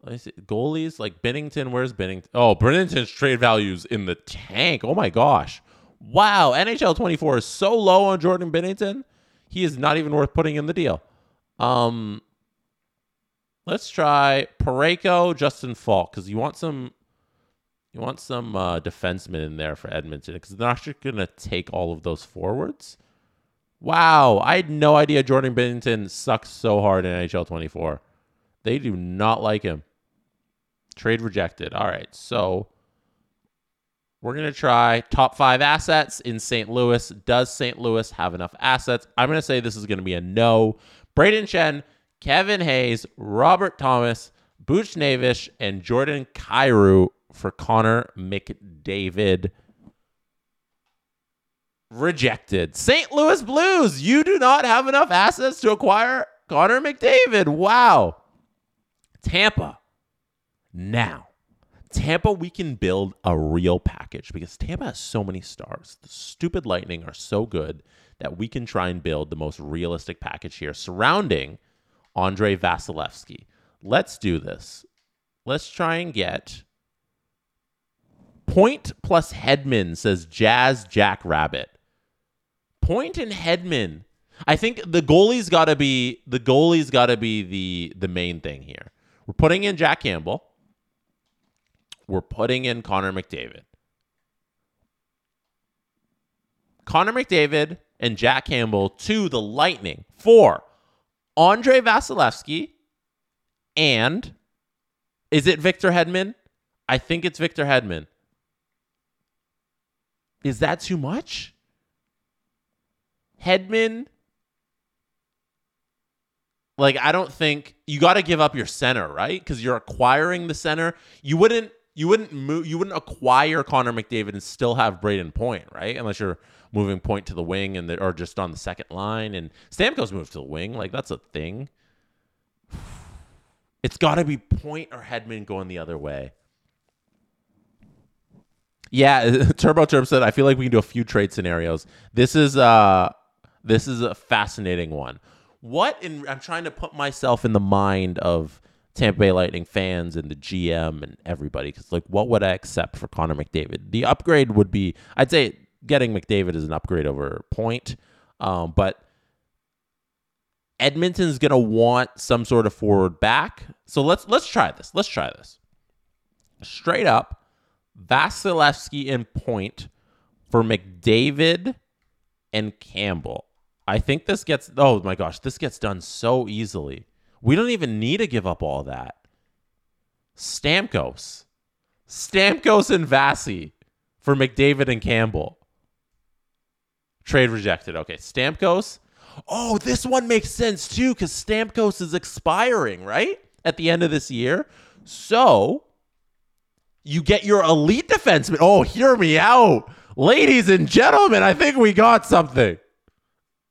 Me see. Goalies like Binnington. Where's Binnington? Oh, Binnington's trade values in the tank. Oh my gosh. Wow. NHL 24 is so low on Jordan Binnington. He is not even worth putting in the deal. Um, let's try Parayko, Justin Faulk, because you want some, you want some uh, defensemen in there for Edmonton, because they're not just gonna take all of those forwards. Wow, I had no idea Jordan Binnington sucks so hard in NHL 24. They do not like him. Trade rejected. All right, so we're going to try top five assets in St. Louis. Does St. Louis have enough assets? I'm going to say this is going to be a no. Brayden Schenn, Kevin Hayes, Robert Thomas, Buchnevich, and Jordan Kyrou for Connor McDavid. Rejected. St. Louis Blues, you do not have enough assets to acquire Connor McDavid. Wow. Tampa. Now, Tampa, we can build a real package because Tampa has so many stars. The stupid Lightning are so good that we can try and build the most realistic package here surrounding Andrei Vasilevskiy. Let's do this. Let's try and get point plus Hedman, says Jazz Jack Rabbit. Point and Hedman. I think the goalie's got to be the goalie's got to be the the main thing here. We're putting in Jack Campbell. We're putting in Connor McDavid. Connor McDavid and Jack Campbell to the Lightning for Andrei Vasilevskiy and is it Victor Hedman? I think it's Victor Hedman. Is that too much? Hedman like I don't think you got to give up your center, right? Cuz you're acquiring the center. You wouldn't you wouldn't move you wouldn't acquire Connor McDavid and still have Brayden Point, right? Unless you're moving Point to the wing and the, or just on the second line and Stamkos moved to the wing, like that's a thing. <sighs> It's got to be Point or Hedman going the other way. Yeah, <laughs> Turbo Turb said I feel like we can do a few trade scenarios. This is uh this is a fascinating one. What in I'm trying to put myself in the mind of Tampa Bay Lightning fans and the GM and everybody because like what would I accept for Connor McDavid? The upgrade would be I'd say getting McDavid is an upgrade over Point, um, but Edmonton's gonna want some sort of forward back. So let's let's try this. Let's try this. Straight up, Vasilevskiy and Point for McDavid and Campbell. I think this gets oh my gosh, this gets done so easily. We don't even need to give up all that. Stamkos. Stamkos and Vasi for McDavid and Campbell. Trade rejected. Okay, Stamkos. Oh, this one makes sense too because Stamkos is expiring, right? At the end of this year. So you get your elite defenseman. Oh, hear me out. Ladies and gentlemen, I think we got something.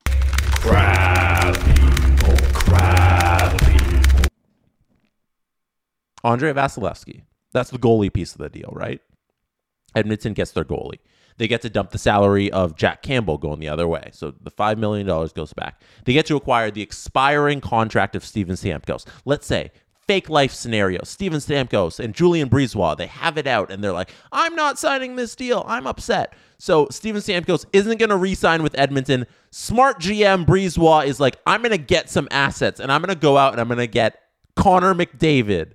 Crab Andrei Vasilevskiy. That's the goalie piece of the deal, right? Edmonton gets their goalie. They get to dump the salary of Jack Campbell going the other way. So the $5 million goes back. They get to acquire the expiring contract of Steven Stamkos. Let's say, fake life scenario. Steven Stamkos and Julien BriseBois, they have it out and they're like, I'm not signing this deal. I'm upset. So Steven Stamkos isn't going to re sign with Edmonton. Smart GM BriseBois is like, I'm going to get some assets and I'm going to go out and I'm going to get Connor McDavid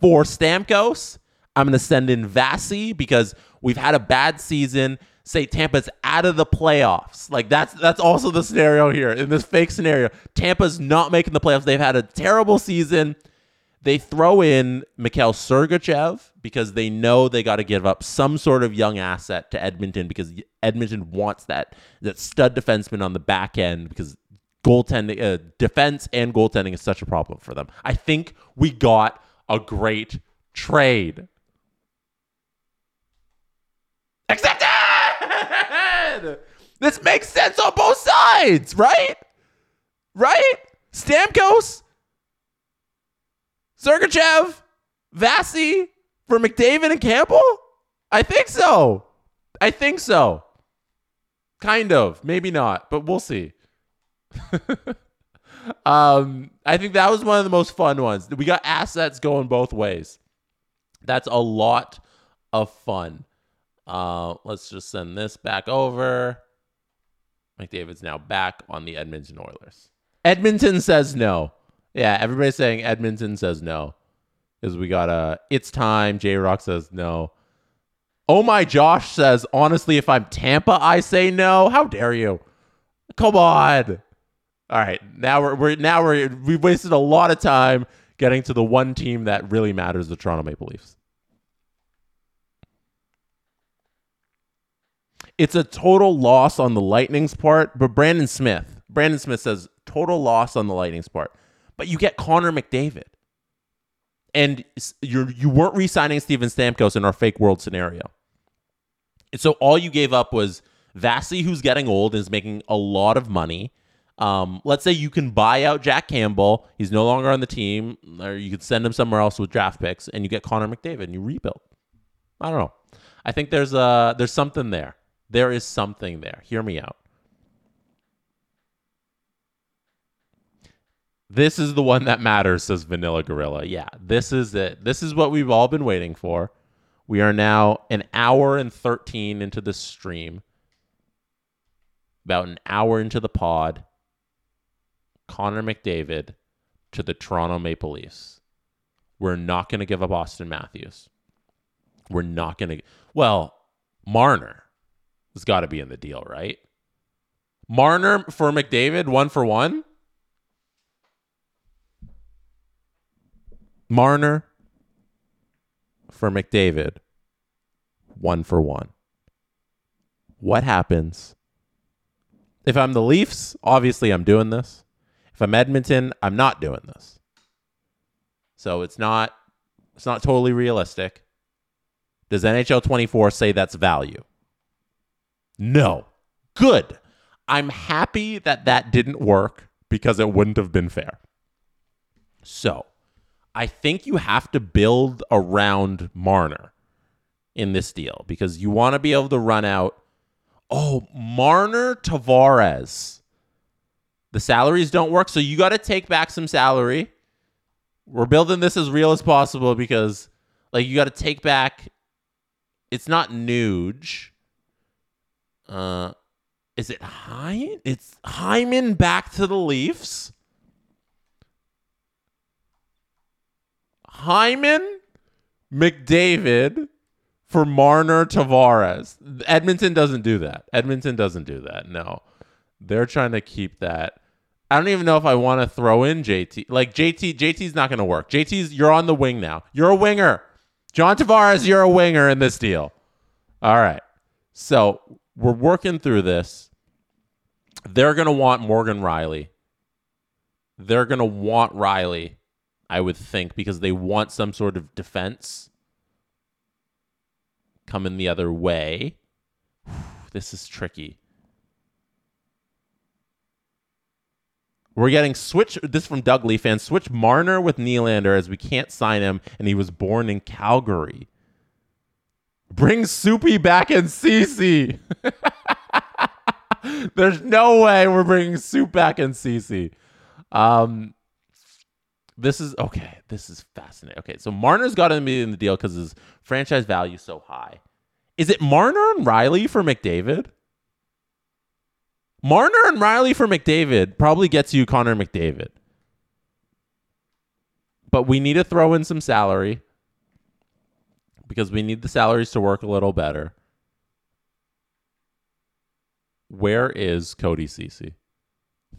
for Stamkos. I'm going to send in Vasi because we've had a bad season. Say Tampa's out of the playoffs. Like that's that's also the scenario here in this fake scenario. Tampa's not making the playoffs. They've had a terrible season. They throw in Mikhail Sergachev because they know they got to give up some sort of young asset to Edmonton because Edmonton wants that that stud defenseman on the back end because goaltending, uh, defense and goaltending is such a problem for them. I think we got a great trade. Accepted. <laughs> This makes sense on both sides, right? Right? Stamkos, Sergachev, Vasi for McDavid and Campbell? I think so. I think so. Kind of. Maybe not, but we'll see. <laughs> um, I think that was one of the most fun ones. We got assets going both ways. That's a lot of fun. Uh, let's just send this back over. McDavid's now back on the Edmonton Oilers. Edmonton says no. Yeah, everybody's saying Edmonton says no. Because we got a it's time. J Rock says no. Oh my Josh says, honestly, if I'm Tampa, I say no. How dare you? Come on. All right. Now we're, we're now we're we've wasted a lot of time getting to the one team that really matters, the Toronto Maple Leafs. It's a total loss on the Lightning's part, but Brandon Smith, Brandon Smith says total loss on the Lightning's part. But you get Connor McDavid. And you're you weren't re-signing Steven Stamkos in our fake world scenario. And so all you gave up was Vasi, who's getting old and is making a lot of money. Um, let's say you can buy out Jack Campbell. He's no longer on the team, or you could send him somewhere else with draft picks, and you get Connor McDavid and you rebuild. I don't know. I think there's a there's something there. There is something there. Hear me out. This is the one that matters, says Vanilla Gorilla. Yeah, this is it. This is what we've all been waiting for. We are now an hour and 13 into the stream, about an hour into the pod. Connor McDavid to the Toronto Maple Leafs. We're not going to give up Auston Matthews. We're not going to. Well, Marner has got to be in the deal, right? Marner for McDavid, one for one. Marner for McDavid, one for one. What happens if I'm the Leafs? Obviously, I'm doing this. If I'm Edmonton, I'm not doing this. So it's not it's not totally realistic. Does NHL 24 say that's value? No. Good. I'm happy that that didn't work because it wouldn't have been fair. So, I think you have to build around Marner in this deal because you want to be able to run out. Oh, Marner Tavares. The salaries don't work, so you got to take back some salary. We're building this as real as possible because, like, you got to take back. It's not Nuge. Uh, is it Hyman? It's Hyman back to the Leafs. Hyman, McDavid for Marner Tavares. Edmonton doesn't do that. Edmonton doesn't do that. No. They're trying to keep that. I don't even know if I want to throw in JT. Like JT, JT's not going to work. JT's you're on the wing now. You're a winger. John Tavares, you're a winger in this deal. All right. So we're working through this. They're going to want Morgan Rielly. They're going to want Rielly, I would think, because they want some sort of defense coming the other way. This is tricky. We're getting switch. This from Doug Lee fans. Switch Marner with Nylander as we can't sign him, and he was born in Calgary. Bring Soupy back in CC. <laughs> There's no way we're bringing Soup back in CC. Um, this is okay. This is fascinating. Okay, so Marner's got to be in the deal because his franchise value is so high. Is it Marner and Rielly for McDavid? Marner and Rielly for McDavid probably gets you Connor McDavid. But we need to throw in some salary because we need the salaries to work a little better. Where is Cody Ceci?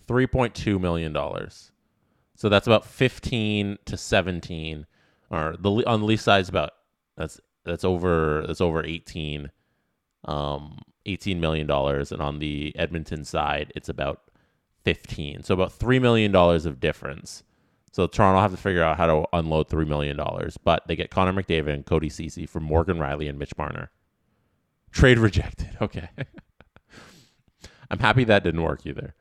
$3.2 million. So that's about 15 to 17 or the on the Leafs side is about that's that's over that's over 18 um 18 million dollars and on the Edmonton side it's about 15. So about 3 million dollars of difference. So Toronto have to figure out how to unload $3 million, but they get Connor McDavid and Cody Ceci from Morgan Rielly and Mitch Marner. Trade rejected. <laughs> Okay. I'm happy that didn't work either.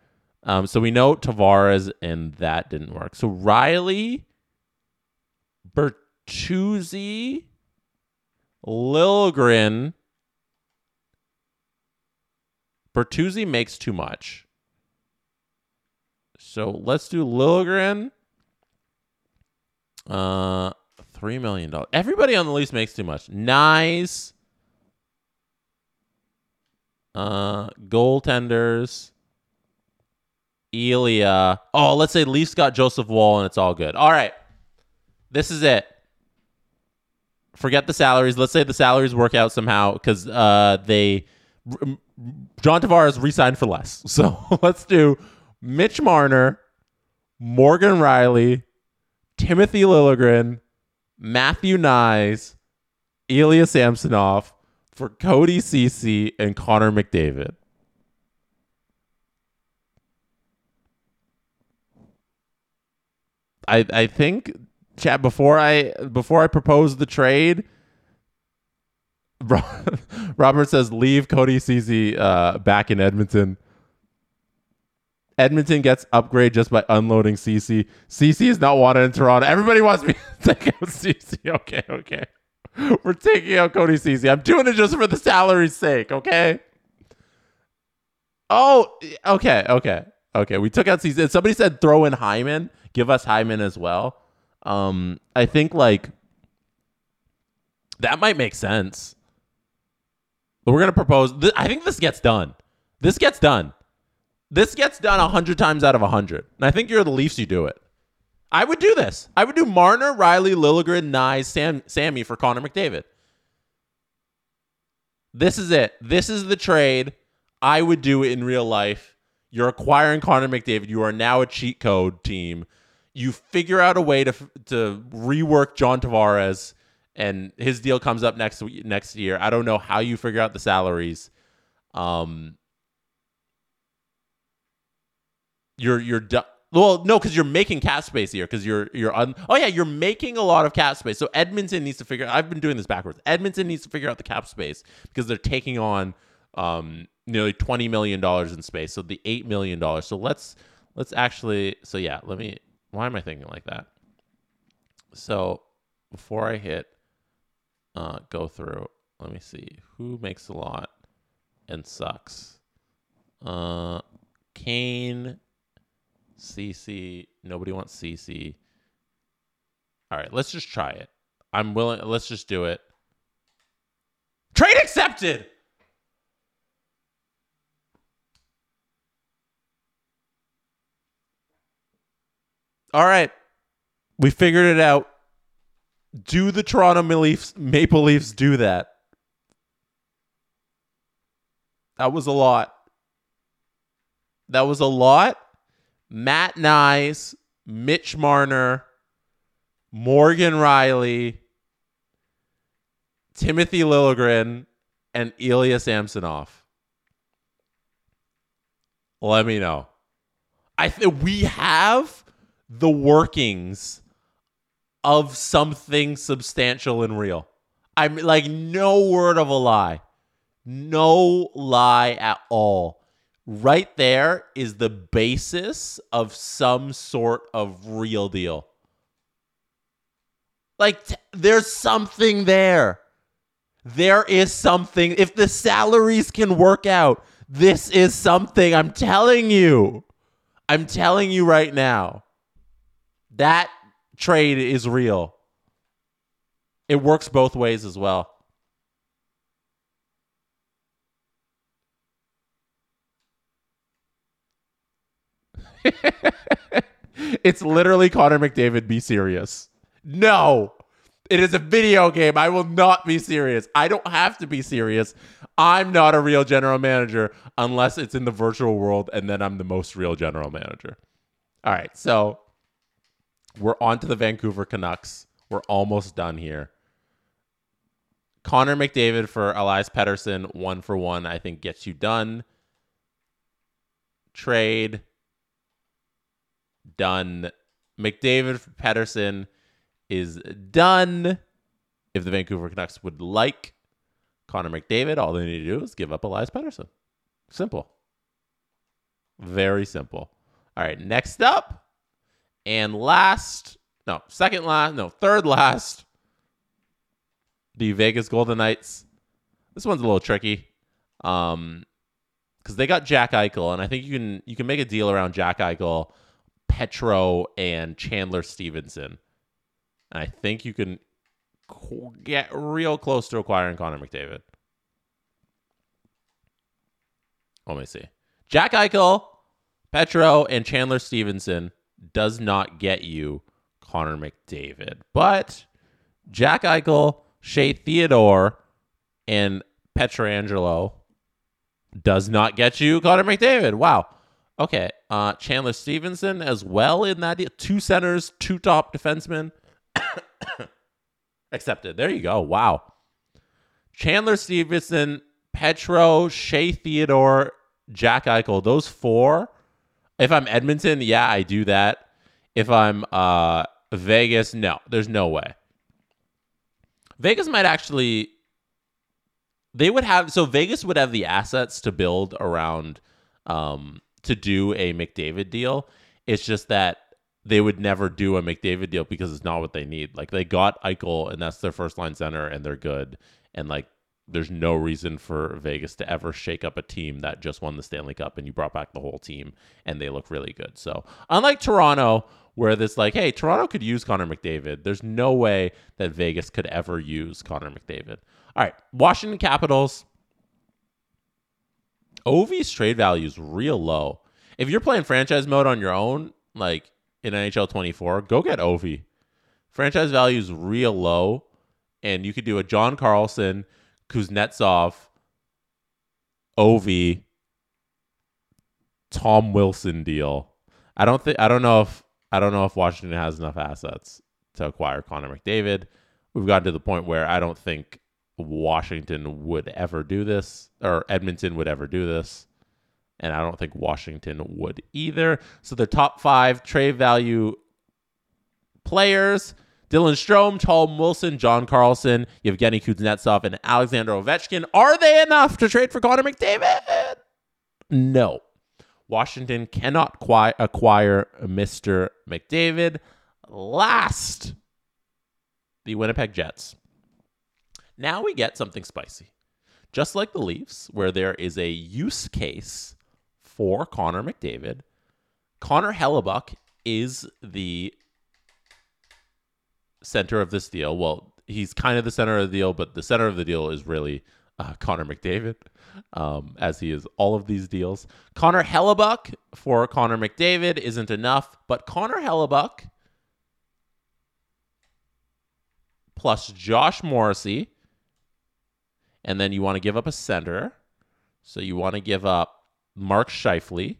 Um, so we know Tavares and that didn't work. So Rielly, Bertuzzi, Liljegren. Bertuzzi makes too much. So let's do Liljegren. Uh, three million dollars. Everybody on the Leafs makes too much. Nice. Uh, goaltenders. Ilya. Oh, let's say Leafs got Joseph Woll and it's all good. All right. This is it. Forget the salaries. Let's say the salaries work out somehow because uh, they John Tavares re-signed for less. <laughs> So let's do Mitch Marner, Morgan Rielly, Timothy Liljegren, Matthew Knies, Ilya Samsonov for Cody Ceci and Connor McDavid. I I think chat before I before I propose the trade. <laughs> Robert says leave Cody Ceci uh, back in Edmonton. Edmonton gets upgrade just by unloading CC. CC is not wanted in Toronto. Everybody wants me <laughs> to take out CC. Okay, okay. We're taking out Cody Ceci. I'm doing it just for the salary's sake, okay? Oh, okay, okay, okay. We took out Ceci. Somebody said throw in Hyman. Give us Hyman as well. Um, I think like that might make sense. But we're gonna propose. Th- I think this gets done. This gets done. This gets done a hundred times out of a hundred. And I think you're the Leafs. You do it. I would do this. I would do Marner, Rielly, Liljegren, Knies, Sam, Sammy for Connor McDavid. This is it. This is the trade. I would do in real life. You're acquiring Connor McDavid. You are now a cheat code team. You figure out a way to to rework John Tavares and his deal comes up next next year. I don't know how you figure out the salaries. Um, you're you're du- well, no, because you're making cap space here. Because you're you're un- oh yeah, you're making a lot of cap space. So Edmonton needs to figure. I've been doing this backwards. Edmonton needs to figure out the cap space because they're taking on um nearly twenty million dollars in space. So the eight million dollars. So let's let's actually. So yeah, let me. Why am I thinking like that? So before I hit uh, go through. Let me see who makes a lot and sucks. Uh, Kane, CC. Nobody wants CC. All right, let's just try it. I'm willing. Let's just do it. Trade accepted. All right, we figured it out do the Toronto Maple Leafs do that? That was a lot. That was a lot. Matt Knies, Mitch Marner, Morgan Rielly, Timothy Liljegren, and Ilya Samsonov. Let me know. I think we have the workings of something substantial and real. I'm like no word of a lie. No lie at all. Right there is the basis of some sort of real deal. Like t- there's something there. There is something. If the salaries can work out, this is something. I'm telling you. I'm telling you right now. That trade is real. It works both ways as well. <laughs> it's literally Connor McDavid. Be serious. No, it is a video game. I will not be serious. I don't have to be serious. I'm not a real general manager unless it's in the virtual world, and then I'm the most real general manager. All right, so we're on to the Vancouver Canucks. We're almost done here. Connor McDavid for Elias Pettersson, one for one, I think gets you done. Trade done. McDavid for is done. If the Vancouver Canucks would like Connor McDavid, all they need to do is give up Elias Pettersson. Simple. Very simple. All right, next up and last, no, second last, no, third last, the Vegas Golden Knights. This one's a little tricky. Um, because they got Jack Eichel, and I think you can you can make a deal around Jack Eichel Petro and Chandler Stephenson. And I think you can get real close to acquiring Connor McDavid. Let me see. Jack Eichel, Petro, and Chandler Stephenson does not get you Connor McDavid. But Jack Eichel, Shea Theodore, and Pietrangelo does not get you Connor McDavid. Wow. Okay. Uh, Chandler Stephenson as well in that deal. Two centers, two top defensemen. <coughs> Accepted. There you go. Wow. Chandler Stephenson, Petro, Shea Theodore, Jack Eichel. Those four. If I'm Edmonton, yeah, I do that. If I'm uh, Vegas, no, there's no way. Vegas might actually. They would have so Vegas would have the assets to build around um, to do a McDavid deal. It's just that they would never do a McDavid deal because it's not what they need. Like they got Eichel and that's their first line center and they're good. And like there's no reason for Vegas to ever shake up a team that just won the Stanley Cup and you brought back the whole team and they look really good. So unlike Toronto, where this like, hey, Toronto could use Connor McDavid. There's no way that Vegas could ever use Connor McDavid. All right, Washington Capitals. Ovi's trade value is real low. If you're playing franchise mode on your own, like in NHL 24, go get Ovi. Franchise value is real low, and you could do a John Carlson, Kuznetsov, Ovi, Tom Wilson deal. I don't think I don't know if I don't know if Washington has enough assets to acquire Connor McDavid. We've gotten to the point where I don't think Washington would ever do this or Edmonton would ever do this. And I don't think Washington would either. So the top five trade value players Dylan Strome, Tom Wilson, John Carlson, Yevgeny Kuznetsov, and Alexander Ovechkin. Are they enough to trade for Connor McDavid? No. Washington cannot qui- acquire Mr. McDavid. Last, the Winnipeg Jets. Now we get something spicy. Just like the Leafs, where there is a use case for Connor McDavid, Connor Hellebuyck is the center of this deal. Well, he's kind of the center of the deal, but the center of the deal is really uh, Connor McDavid, um, as he is all of these deals. Connor Hellebuyck for Connor McDavid isn't enough, but Connor Hellebuyck plus Josh Morrissey, and then you want to give up a center. So you want to give up Mark Scheifele.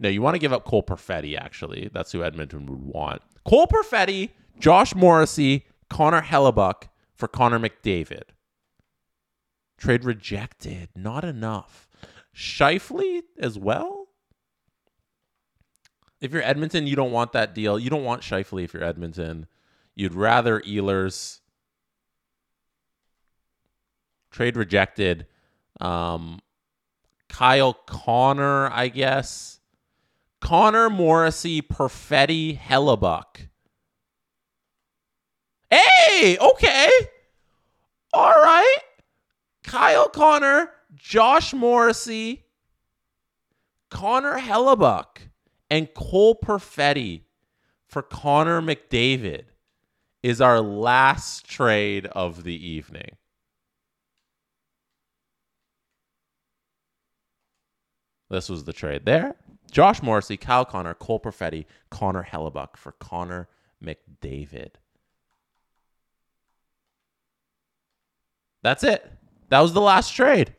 No, you want to give up Cole Perfetti, actually. That's who Edmonton would want. Cole Perfetti, Josh Morrissey, Connor Hellebuyck for Connor McDavid. Trade rejected. Not enough. Scheifele as well? If you're Edmonton, you don't want that deal. You don't want Scheifele if you're Edmonton. You'd rather Ehlers. Trade rejected. Um, Kyle Connor, I guess. Connor Morrissey, Perfetti, Hellebuyck. Hey, okay. All right. Kyle Connor, Josh Morrissey, Connor Hellebuyck, and Cole Perfetti for Connor McDavid is our last trade of the evening. This was the trade there. Josh Morrissey, Kyle Connor, Cole Perfetti, Connor Hellebuyck for Connor McDavid. That's it. That was the last trade.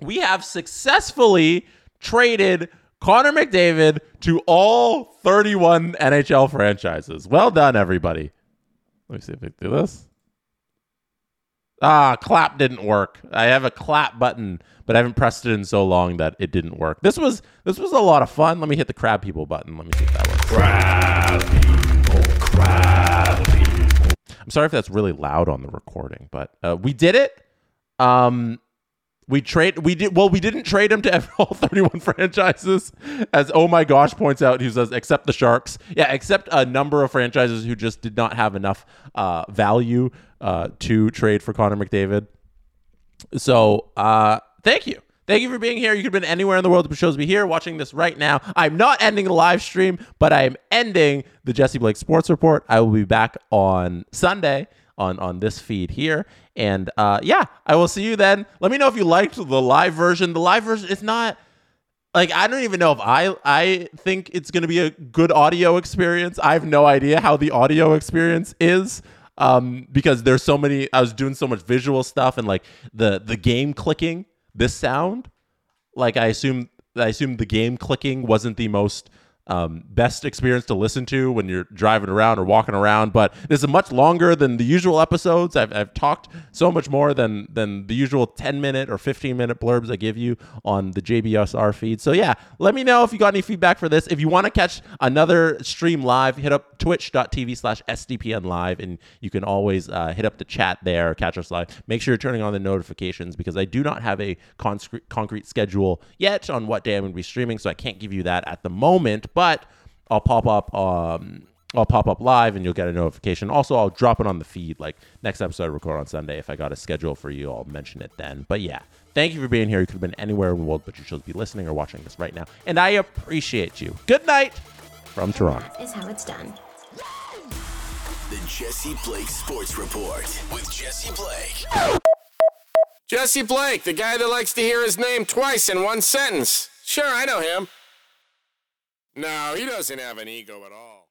We have successfully traded Connor McDavid to all 31 NHL franchises. Well done, everybody. Let me see if I can do this. Ah, clap didn't work. I have a clap button, but I haven't pressed it in so long that it didn't work. This was this was a lot of fun. Let me hit the crab people button. Let me see if that works. Crab people, crab. I'm sorry if that's really loud on the recording, but uh, we did it. Um, we trade. We did well. We didn't trade him to <laughs> all 31 franchises, as oh my gosh points out. He says, except the Sharks. Yeah, except a number of franchises who just did not have enough uh, value uh, to trade for Connor McDavid. So, uh, thank you. Thank you for being here. You could have been anywhere in the world, but chose to be here watching this right now. I'm not ending the live stream, but I am ending the Jesse Blake Sports Report. I will be back on Sunday on on this feed here, and uh, yeah, I will see you then. Let me know if you liked the live version. The live version is not like I don't even know if I I think it's going to be a good audio experience. I have no idea how the audio experience is um because there's so many I was doing so much visual stuff and like the the game clicking this sound like I assume I assume the game clicking wasn't the most um, best experience to listen to when you're driving around or walking around. But this is much longer than the usual episodes. I've, I've talked so much more than than the usual 10 minute or 15 minute blurbs I give you on the JBSR feed. So yeah, let me know if you got any feedback for this. If you want to catch another stream live, hit up twitch.tv slash SDPN live and you can always uh, hit up the chat there, catch us live. Make sure you're turning on the notifications because I do not have a concrete, concrete schedule yet on what day I'm going to be streaming. So I can't give you that at the moment but I'll pop up um I'll pop up live and you'll get a notification. Also, I'll drop it on the feed. Like next episode I record on Sunday. If I got a schedule for you, I'll mention it then. But yeah, thank you for being here. You could have been anywhere in the world, but you chose to be listening or watching this right now. And I appreciate you. Good night from Toronto. Is how it's done. The Jesse Blake Sports Report with Jesse Blake. Jesse Blake, the guy that likes to hear his name twice in one sentence. Sure, I know him. No, he doesn't have an ego at all.